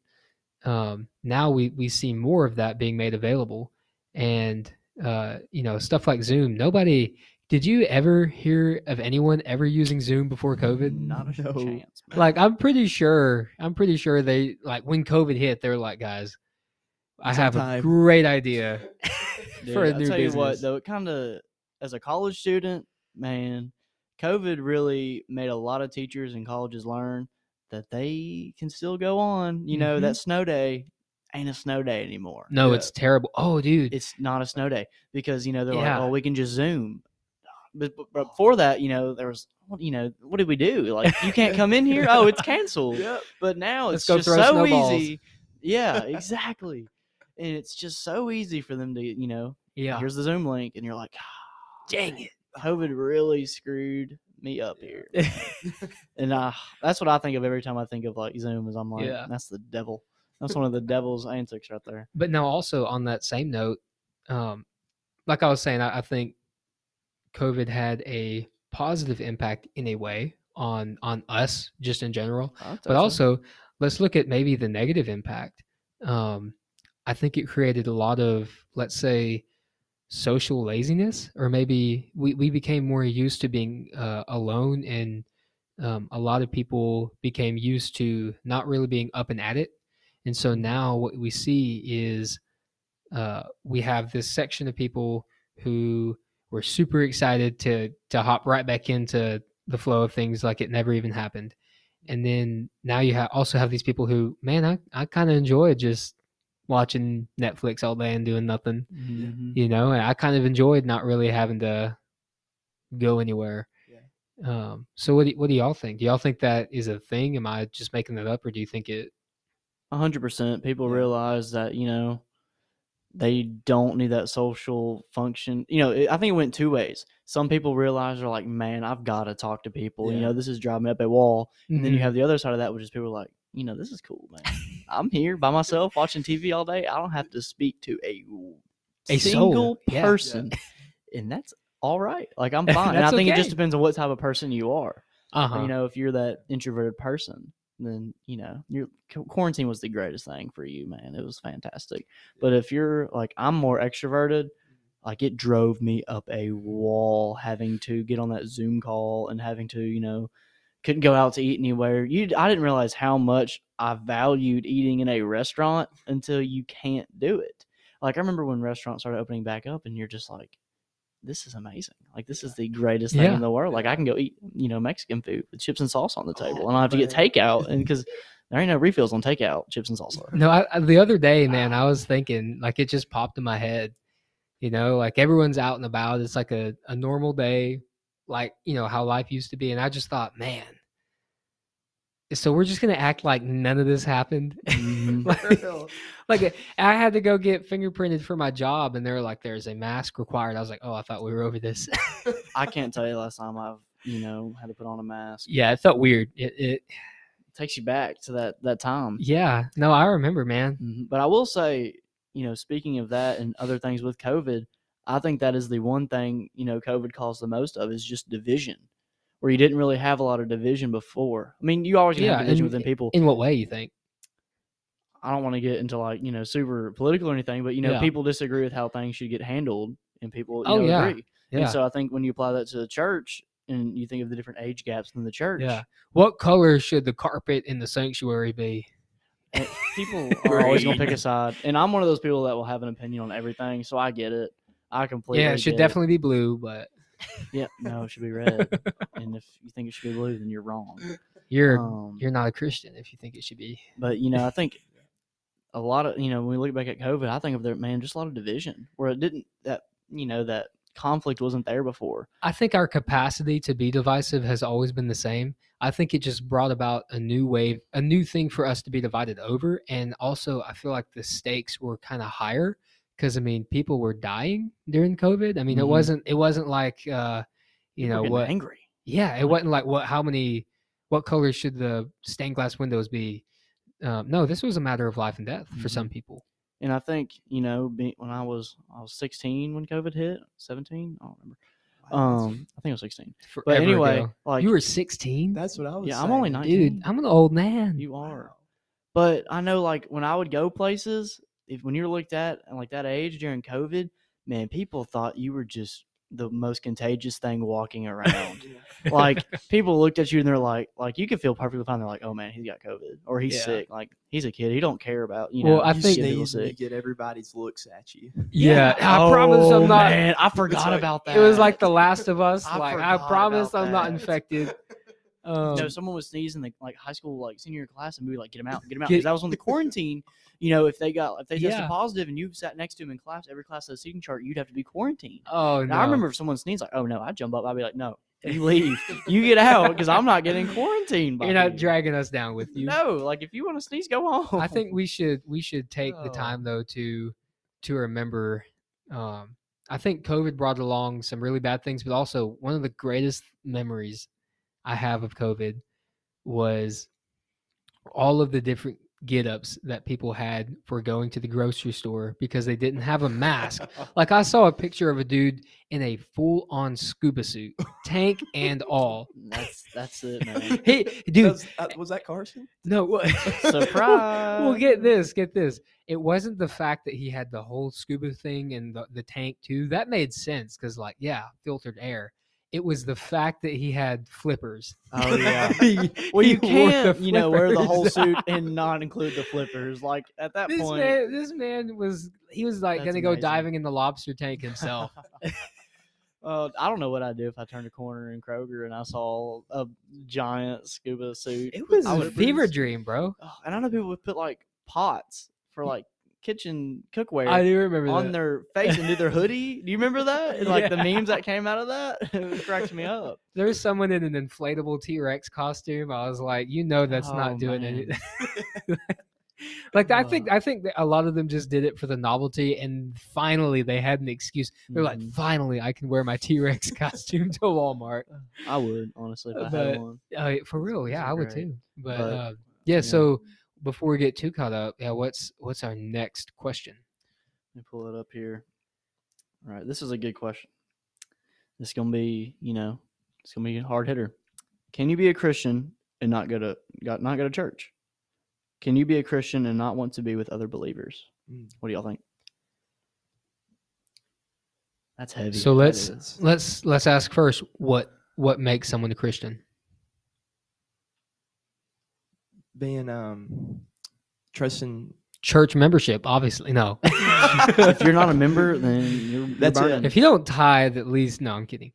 Um, now we we see more of that being made available, and uh, you know stuff like Zoom. Nobody did you ever hear of anyone ever using Zoom before COVID? Not a No. chance. man. like I'm pretty sure I'm pretty sure they like when COVID hit, they're like, guys, I It's our have a great idea Dude, for a I'll new tell you what, though, it kind of as a college student, man, COVID really made a lot of teachers and colleges learn that they can still go on. You know, Mhm. that snow day ain't a snow day anymore. No, Yeah. it's terrible. Oh, dude. It's not a snow day because you know they're Yeah. like, oh, we can just Zoom. But, but, but before that, you know, there was, you know, what did we do? Like, you can't come in here. Oh, it's canceled. yep. But now Let's it's just so snowballs. easy. Yeah, exactly. and it's just so easy for them to, you know, yeah. here's the Zoom link, and you're like, "Ah, Dang it. COVID really screwed me up here. And uh, that's what I think of every time I think of like Zoom. Is I'm like, Yeah. that's the devil. That's one of the devil's antics right there. but now also on that same note, um, like I was saying, I, I think COVID had a positive impact in a way on on us just in general. but also let's look at maybe the negative impact um, i think it created a lot of let's say social laziness or maybe we, we became more used to being uh, alone and um, a lot of people became used to not really being up and at it. And so now what we see is uh, we have this section of people who were super excited to to hop right back into the flow of things like it never even happened. And then now you have also have these people who man i, I kind of enjoy just watching Netflix all day and doing nothing. Mhm. You know, and I kind of enjoyed not really having to go anywhere. Um, so what do, what do y'all think? Do y'all think that is a thing? Am I just making that up, or do you think it? A hundred percent. People Yeah. realize that you know they don't need that social function. You know, it, I think it went two ways. Some people realize they're like, "Man, I've got to talk to people." You know, this is driving me up a wall. And then you Mhm. have the other side of that, which is people like, you know, this is cool, man. I'm here by myself watching TV all day. I don't have to speak to a, A single soul. Yeah. person, and that's all right. Like I'm fine. and I think it just depends on what type of person you are. uh-huh. You know, if you're that introverted person, then you know your quarantine was the greatest thing for you, man. It was fantastic. But if you're like I'm more extroverted, like it drove me up a wall having to get on that Zoom call and having to, you know, couldn't go out to eat anywhere. You, I didn't realize how much I valued eating in a restaurant until you can't do it. Like I remember when restaurants started opening back up, and you're just like, "This is amazing! Like this is the greatest thing Yeah. in the world. Like I can go eat, you know, Mexican food with chips and sauce on the Oh, table, and I don't have to get takeout, and because there ain't no refills on takeout chips and salsa. No, I, I- the other day, man, I was thinking, like, it just popped in my head. You know, like everyone's out and about. It's like a, a normal day, like, you know, how life used to be. And I just thought, man, so we're just going to act like none of this happened. Mhm. like, like, I had to go get fingerprinted for my job, and they're like, there's a mask required. I was like, oh, I thought we were over this. I can't tell you last time I've, you know, had to put on a mask. yeah, it felt weird. It, it, takes you back to that that time. yeah, no, I remember, man. Mhm. But I will say, you know, speaking of that and other things with COVID, I think that is the one thing, you know, COVID caused the most of is just division, where you didn't really have a lot of division before. I mean, you always Yeah, have division and- within people. In what way, you think? I don't want to get into like, you know, super political or anything, but, you know, Yeah. people disagree with how things should get handled and people, you Oh, know, yeah. agree. Yeah. And so I think when you apply that to the church and you think of the different age gaps in the church, Yeah. What color should the carpet in the sanctuary be? Eh, people are always gonna pick a side, and I'm one of those people that will have an opinion on everything. So I get it. I completely. yeah, it should get definitely be blue, but Yeah, no, it should be red. and if you think it should be blue, then you're wrong. you're Um, you're not a Christian if you think it should be. but you know, I think a lot of you know when we look back at COVID, I think of there, man, just a lot of division where it didn't that you know that conflict wasn't there before. I think our capacity to be divisive has always been the same. I think it just brought about a new wave, a new thing for us to be divided over. And also, I feel like the stakes were kind of higher because I mean, people were dying during COVID. I mean, it Mhm. wasn't it wasn't like uh, you People know what? angry. Yeah, it wasn't like what? How many? What color should the stained glass windows be? Um, no, this was a matter of life and death for Mhm. some people. And I think you know, be, when I was I was 16 when COVID hit, 17, I don't remember. Um, I think it was 16. But anyway, ago. like you were 16, That's what I was. Yeah, I'm only 19. dude. I'm an old man. you are. But I know, like, when I would go places, if when you're looked at and like that age during COVID, man, people thought you were just the most contagious thing walking around. like, people looked at you and they're like, like you could feel perfectly fine. They're like, oh man, he's got COVID or he's Yeah. sick. Like, he's a kid. He don't care about you know. Well, I think- getting people sneeze and sick. get everybody's looks at you. Yeah, I oh, promise Oh, I'm not. Man, I forgot like- about that. It was like The Last of Us. I like I promise I'm not that. infected. Um, no, someone was sneezing the like high school like senior class, and we were like, get him out, get him out, because that was on the quarantine. You know, if they got if they tested Yeah. positive and you sat next to him in class, every class has a seating chart, you'd have to be quarantined. oh no! I remember if someone sneezed, like, oh no, I'd jump up, I'd be like, no, you leave, you get out, because I'm not getting quarantined. By you're not you. dragging us down with you. No, like if you want to sneeze, go home. I think we should we should take the Oh. time though to to remember. Um, I think COVID brought along some really bad things, but also one of the greatest memories I have of COVID was all of the different get ups that people had for going to the grocery store because they didn't have a mask. Like I saw a picture of a dude in a full on scuba suit, tank and all. that's that's it, man. Hey, dude, Was, uh, was that Carson? no. what- Surprise. well, get this, get this. It wasn't the fact that he had the whole scuba thing and the, the tank too. That made sense because, like, yeah, filtered air. It was the fact that he had flippers. Oh yeah. He- Well, you he wore the can't, you know, wear the whole suit and not include the flippers. Like at that This point, man, this man was he was like gonna go diving in the lobster tank himself. Uh, I don't know what I'd do if I turned a corner in Kroger and I saw a giant scuba suit. it was a fever dream, bro. Oh, and I know people would put like pots for like kitchen cookware I do remember on that. their face and do their hoodie. Do you remember that? And, Like the memes that came out of that, it cracks me up. There was someone in an inflatable T Rex costume. I was like, you know, that's Oh, not doing man. it. like I think. I think a lot of them just did it for the novelty, and finally they had an excuse. They're like, Mhm. finally, I can wear my T Rex costume to Walmart. I would honestly if I But- had one. Uh, for real, yeah, I would great. too. But, But, uh, yeah, yeah. so before we get too caught up, yeah, what's what's our next question? Let me pull it up here. All right, this is a good question. This is gonna be, you know, it's gonna be a hard hitter. Can you be a Christian and not go to got not go to church? Can you be a Christian and not want to be with other believers? Mm. What do y'all think? That's heavy. So let's let's let's ask first what what makes someone a Christian? Being um trusting Church membership, obviously. No. if you're not a member, then you're, you're That's it. if you don't tithe, at least no, I'm kidding.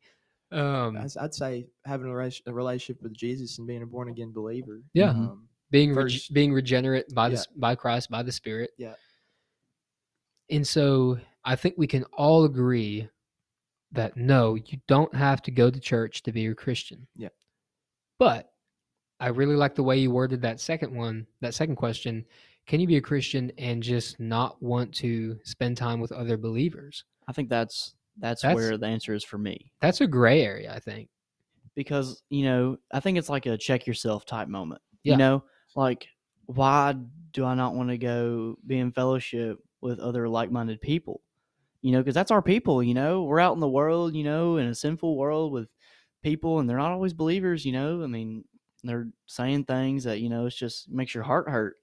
Um, I'd- I'd say having a rela- a relationship with Jesus and being a born again believer. Yeah. Um, being reg- First- being regenerate by the Yeah. s by Christ by the Spirit. Yeah. And so I think we can all agree that no, you don't have to go to church to be a Christian. Yeah. But I really like the way you worded that second one, that second question. Can you be a Christian and just not want to spend time with other believers? I think that's, that's That's- where the answer is for me. That's a gray area, I think. because you know i think it's like a check yourself type moment Yeah. you know like why do i not want to go be in fellowship with other like-minded people you know because that's our people you know we're out in the world you know in a sinful world with people and they're not always believers you know i mean they're saying things that you know it's just makes your heart hurt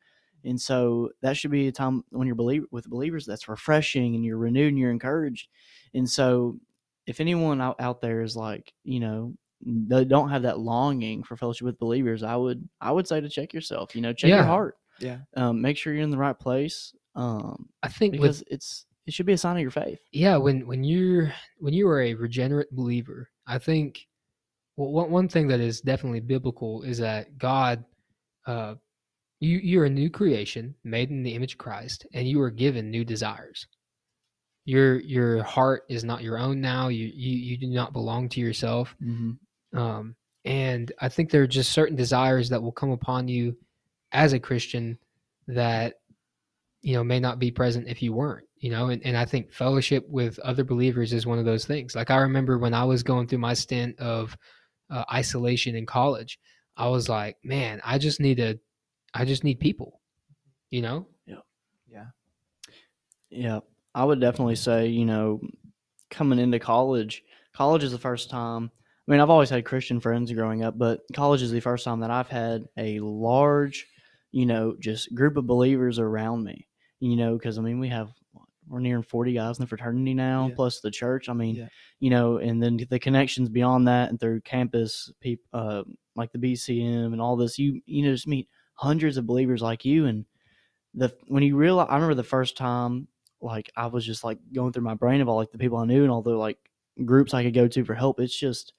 and so that should be a time when you're believe with believers that's refreshing and you're renewed and you're encouraged and so if anyone out, out there is like you know they don't have that longing for fellowship with believers i would i would say to check yourself you know check Yeah. your heart yeah. um, make sure you're in the right place um, I think with because it's it should be a sign of your faith yeah when when you're when you are a regenerate believer i think well, one, one thing that is definitely biblical is that god uh you you're a new creation made in the image of christ and you are given new desires your your heart is not your own now you you, you do not belong to yourself mm-hmm. um, and I think there are just certain desires that will come upon you as a Christian that you know may not be present if you weren't. You know, and, and I think fellowship with other believers is one of those things. Like I remember when I was going through my stint of uh, isolation in college, I was like, man, I just need a, I just need people. You know, Yeah. Yeah. Yeah, I would definitely say, you know, coming into college, college is the first time. I mean, I've always had Christian friends growing up, but college is the first time that I've had a large, you know, just group of believers around me. You know, because I mean, we have we're nearing forty guys in the fraternity now, Yeah. plus the church. I mean, Yeah. you know, and then the connections beyond that and through campus people, uh, like the BCM and all this. You you know, just meet hundreds of believers like you, and the when you realize, I remember the first time like I was just like going through my brain of all like the people I knew and all the like groups I could go to for help. It's just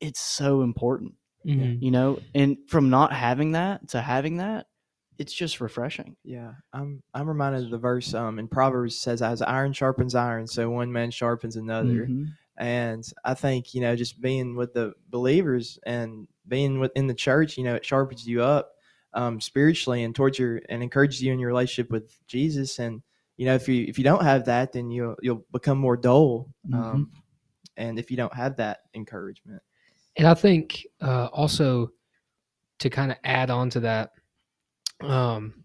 it's so important, Mhm. you know. And from not having that to having that, it's just refreshing. Yeah, I'm I'm reminded of the verse um, in Proverbs says, "As iron sharpens iron, so one man sharpens another." Mhm. And I think you know, just being with the believers and being within the church, you know, it sharpens you up um, spiritually and towards your and encourages you in your relationship with Jesus. And you know, if you if you don't have that, then you'll you'll become more dull. Um, and if you don't have that encouragement, And I think uh, also to kind of add on to that, um,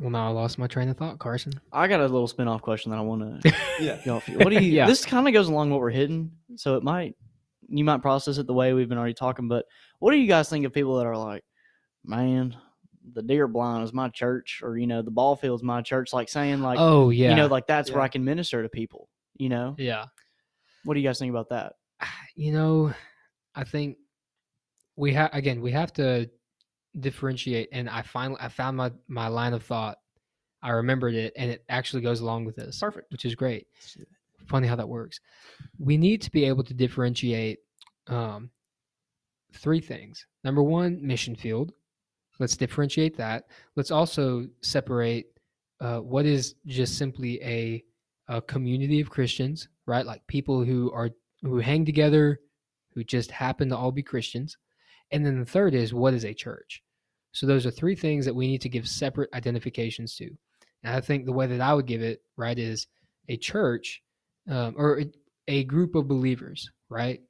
well, now I lost my train of thought, Carson. I got a little spin off question that I want to yeah, go off. What do you? Yeah. This kind of goes along what we're hitting, so it might you might process it the way we've been already talking. But what do you guys think of people that are like, man, the deer blind is my church, or you know, the ball field's my church? Like saying like, oh yeah, you know, like that's where I can minister to people. You know, yeah. what do you guys think about that? You know, I think we have again we have to differentiate. And I finally I found my my line of thought. I remembered it, and it actually goes along with this. Perfect. which is great. Funny how that works. We need to be able to differentiate um, three things. Number one, mission field. Let's differentiate that. Let's also separate uh, what is just simply a, a community of Christians, right? Like people who are who hang together, who just happen to all be Christians. And then the third is what is a church? So those are three things that we need to give separate identifications to. And I think the way that I would give it, right, is a church um, or a, group of believers, right?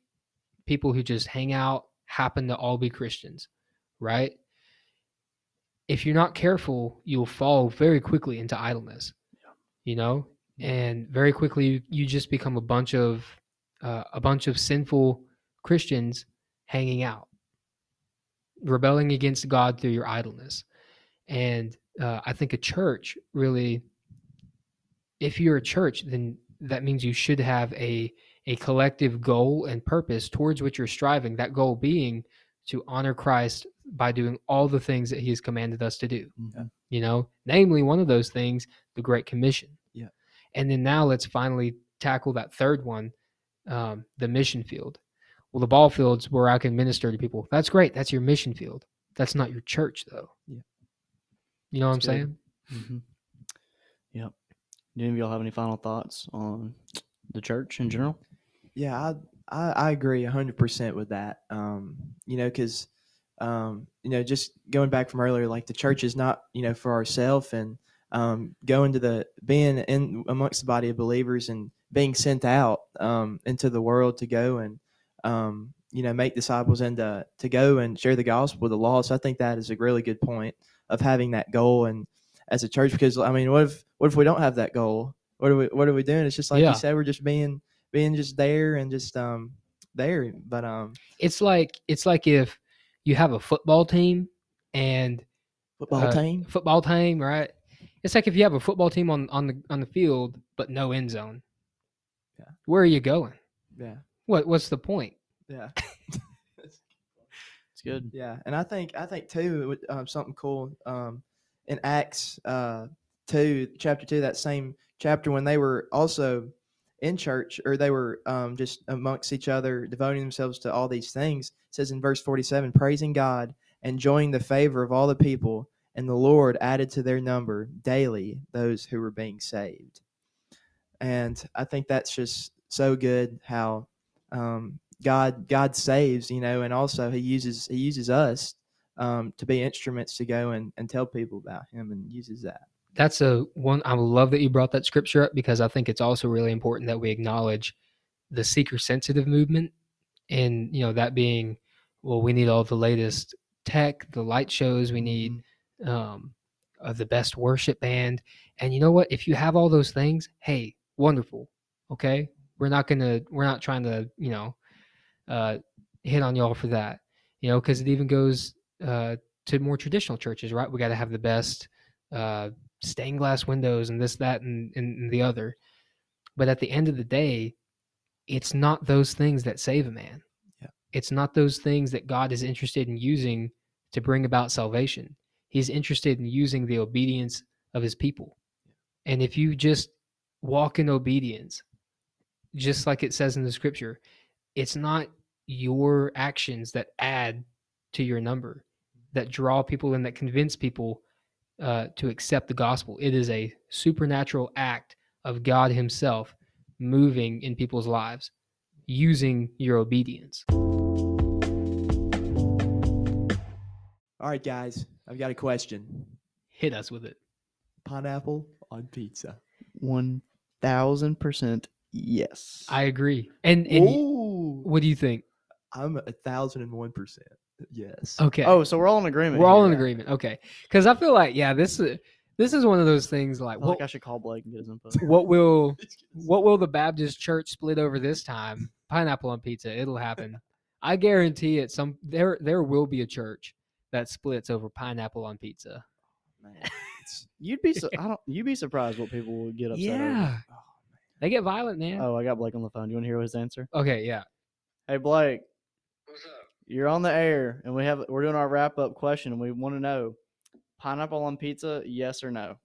People who just hang out, happen to all be Christians, right? If you're not careful, you'll fall very quickly into idleness, you know, and very quickly you, you just become a bunch of uh, a bunch of sinful Christians hanging out, rebelling against God through your idleness. And uh, I think a church really, if you're a church, then that means you should have a a collective goal and purpose towards which you're striving. That goal being to honor Christ by doing all the things that He has commanded us to do. You know, namely one of those things, the Great Commission. Yeah. And then now let's finally tackle that third one, um, the mission field. Well, the ball field's where I can minister to people. That's great. That's your mission field. That's not your church, though. Yeah. You know what I'm good. saying? hmm Yep. Do any of y'all have any final thoughts on the church in general? Yeah, I I, I agree hundred percent with that. Um, you know, because um, you know, just going back from earlier, like the church is not you know for ourselves and um, going to the being in amongst the body of believers and being sent out um, into the world to go and um, you know make disciples and to, to go and share the gospel with the lost. I think that is a really good point of having that goal and as a church because I mean, what if what if we don't have that goal? What are we what are we doing? It's just like Yeah. you said, we're just being being just there and just um there. But um It's like it's like if you have a football team and football uh, team. football team, right? It's like if you have a football team on on the on the field but no end zone. Yeah. Where are you going? Yeah. What what's the point? Yeah. It's good. Yeah, and I think I think too um, something cool um, in Acts uh, two, chapter two, that same chapter when they were also in church or they were um, just amongst each other, devoting themselves to all these things. It says in verse forty seven, praising God, enjoying the favor of all the people, and the Lord added to their number daily those who were being saved. And I think that's just so good how um, God God saves, you know, and also He uses He uses us um, to be instruments to go and, and tell people about Him, and uses that. That's a one I love that you brought that scripture up because I think it's also really important that we acknowledge the seeker sensitive movement and you know that being well we need all the latest tech, the light shows, we need um, uh, the best worship band. And you know what? If you have all those things, hey, wonderful. Okay, we're not gonna, we're not trying to, you know, uh, hit on y'all for that. You know, because it even goes uh, to more traditional churches, right? We got to have the best uh, stained glass windows and this, that, and, and, and the other. But at the end of the day, it's not those things that save a man. Yeah. It's not those things that God is interested in using to bring about salvation. He's interested in using the obedience of his people. And if you just walk in obedience, just like it says in the scripture, it's not your actions that add to your number, that draw people and that convince people uh, to accept the gospel. It is a supernatural act of God Himself moving in people's lives using your obedience. All right, guys, I've got a question: Hit us with it. pineapple on pizza. One thousand percent yes. I agree. And, and y- what do you think? I'm a thousand and one percent. Yes. Okay. Oh, so we're all in agreement. we're all in here. agreement. Okay. Because I feel like, yeah, this is this is one of those things like I what, like I should call Blake and get his input. what will what will the Baptist church split over this time? Pineapple on pizza. It'll happen. I guarantee it. Some there there will be a church that splits over pineapple on pizza. Man, You'd be su- I don't you'd be surprised what people would get upset over. Yeah, oh, they get violent, man. Oh, I got Blake on the phone. Do you want to hear his answer? Okay, yeah. Hey Blake, What's up? you're on the air and we have we're doing our wrap up question and we want to know pineapple on pizza, yes or no?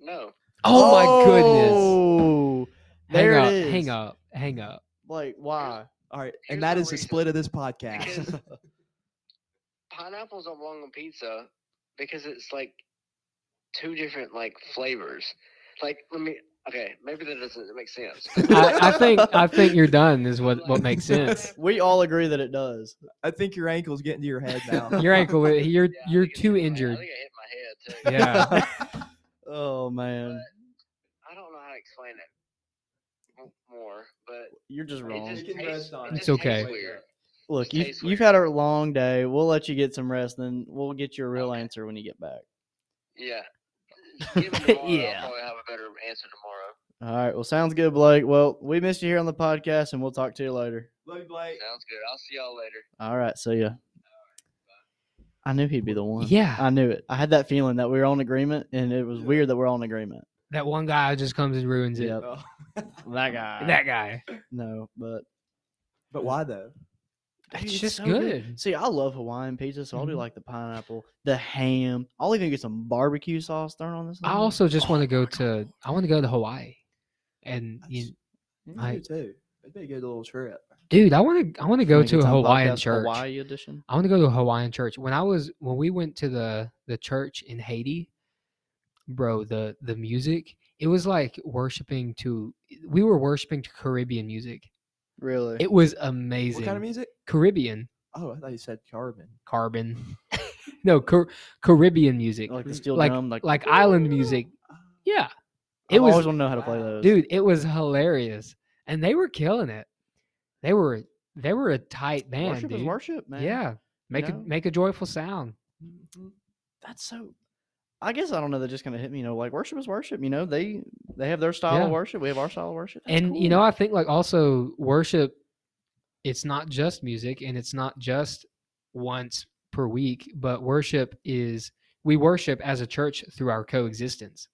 No. Oh, my goodness. Oh, Hang there up. it is. Hang up. Hang up. Blake, why? All right, Here's and that my is the reason. split of this podcast. Because pineapples don't belong on pizza because it's like two different like flavors. Like, let me. Okay, maybe that doesn't make sense. I, I think I think you're done is what what makes sense. We all agree that it does. I think your ankle's getting to your head now. Your ankle, you're Yeah, I you're think it too hit my- injured. I think it hit my head too. Yeah. oh man, I don't know how to explain it m- more, but you're just it wrong. just You can tastes, rest on it it. It's just tastes okay. Weird. Look, It you've, tastes you've weird. had a long day. We'll let you get some rest, then we'll get you a real Okay. answer when you get back. Yeah. Give me tomorrow, Yeah. I'll probably have a better answer tomorrow. All right. Well, sounds good, Blake. Well, we missed you here on the podcast, and we'll talk to you later. Love you, Blake. Sounds good. I'll see y'all later. All right. See ya. I knew he'd be the one. Yeah. I knew it. I had that feeling that we were on agreement, and it was weird that we're on agreement. That one guy just comes and ruins it. Yep. Oh. That guy. That guy. no, but But why though? It's just so good. See, I love Hawaiian pizza, so I'll do Mhm. like the pineapple, the ham. I'll even get some barbecue sauce thrown on this. I thing. also just want Oh to go my to God. I want to go to Hawaii. And you, I- too. It'd be a good little trip. dude, I want to I want to go to a Hawaiian Podcast church. Hawaii edition. I want to go to a Hawaiian church. When I was when we went to the the church in Haiti, bro, the the music, it was like worshiping to we were worshiping to Caribbean music. Really? It was amazing. What kind of music? Caribbean, Oh, I thought you said carbon. carbon. no, Car- Caribbean music. like the steel like drum, like like island music. Yeah. I It was always want to know how to play wow. those. dude, it was hilarious. And they were killing it. They were they were a tight band, worship dude. is worship, man. Yeah. Make know? a make a joyful sound. Mhm. that's so. I guess I don't know. They're just gonna hit me. You know, like worship is worship. You know, they they have their style Yeah. of worship. We have our style of worship. That's and you know i think like also worship it's not just music and it's not just once per week but worship is we worship as a church through our coexistence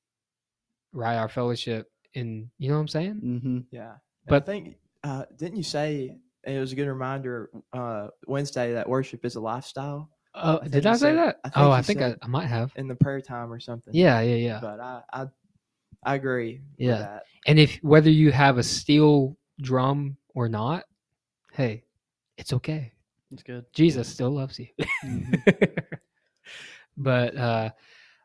right our fellowship and you know what i'm saying Mm-hmm. Yeah. And But- I think uh, didn't you say it was a good reminder uh, Wednesday that worship is a lifestyle uh, think did i say said- that I think oh i think I, I might have in the prayer time or something. yeah yeah yeah But I I, I agree. Yeah. With that. and if whether you have a steel drum or not hey it's okay it's good. jesus still loves you Mhm. but uh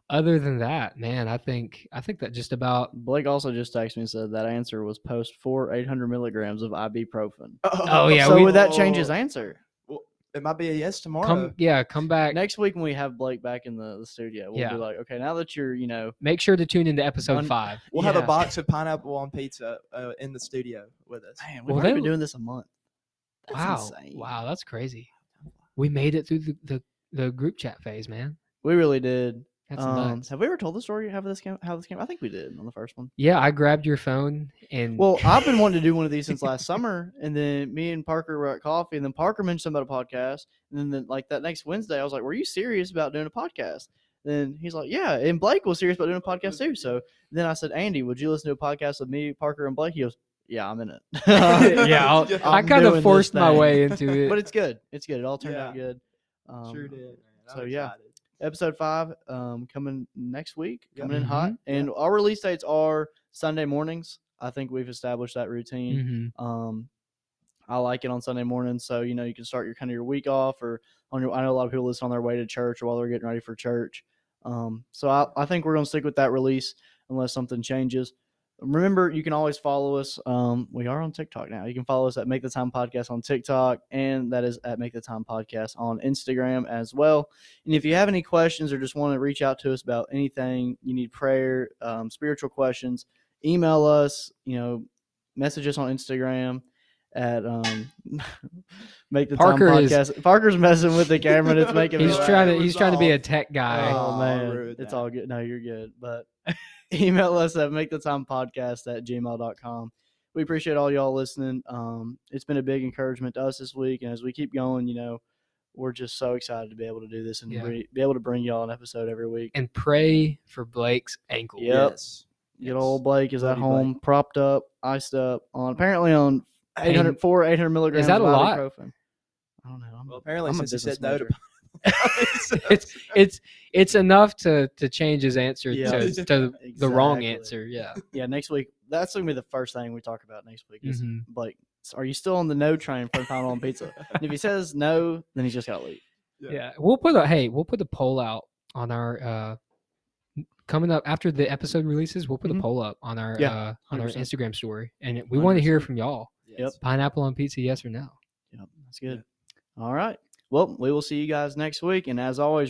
other than that man i think i think that just about Blake also just texted me and said that answer was post for 800 milligrams of ibuprofen. Oh, yeah, so we- would that change his answer? It might be a yes tomorrow. come yeah come back Next week when we have Blake back in the, the studio, we'll Yeah. be like, okay, now that you're, you know, make sure to tune into episode Un- five we'll have a box of pineapple on pizza uh, in the studio with us. man, we've Well, they- been doing this a month. That's wow insane. wow that's crazy we made it through the, the the group chat phase man We really did. That's Um, nuts have we ever told the story how this came? How this came? I think we did on the first one. yeah i grabbed your phone and Well, I've been wanting to do one of these since last summer, and then me and Parker were at coffee, and then Parker mentioned about a podcast, and then, then like that next Wednesday, I was like, "Were you serious about doing a podcast?" Then he's like, "Yeah," and Blake was serious about doing a podcast too. So then I said, "Andy, would you listen to a podcast with me, Parker, and Blake?" He goes, "Yeah, I'm in it." yeah I'll, i I'm kind of forced my way into it but it's good. It's good. It all turned out good. Um, sure did. Man. I'm so, yeah. Episode five um coming next week coming in hot. And our release dates are sunday mornings. I think we've established that routine. Mhm. um i like it on sunday mornings so you know you can start your kind of your week off or on your i know a lot of people listen on their way to church or while they're getting ready for church. Um so i, I think we're going to stick with that release unless something changes remember you can always follow us um we are on tiktok now you can follow us at make the time podcast on tiktok and that is at make the time podcast on instagram as well and if you have any questions or just want to reach out to us about anything you need prayer um, spiritual questions email us you know message us on instagram at um make the Parker time is- parker's messing with the camera and it's making he's Well, trying to he's was trying to be a tech guy Oh, Oh, man, it's that. all good. No, you're good. But email us at make the time podcast at gmail.com. We appreciate all y'all listening. Um, it's been a big encouragement to us this week, and as we keep going, you know, we're just so excited to be able to do this and Yeah. bring- be able to bring y'all an episode every week. and pray for blake's ankle Yep. Yes. Good old Blake is Love at you, home, propped up, iced up on apparently on 800, And- four 800 milligrams that of a lot? ibuprofen. I don't know. I'm, Well, apparently, I'm a since he said no to major. it's it's it's enough to to change his answer Yeah. to, to the wrong answer. Yeah. yeah, next week that's gonna be the first thing we talk about next week. Is Mhm. like, are you still on the no train for Pineapple on Pizza? And if he says no, then he's just gotta leave. Yeah. Yeah. We'll put a hey, we'll put the poll out on our uh coming up after the episode releases, we'll put a Mhm. poll up on our Yeah, uh, on our 100%. Instagram story. And we want to hear from y'all. Yes. Pineapple on pizza, yes or no. Yep, that's good. All right, well, we will see you guys next week. And as always,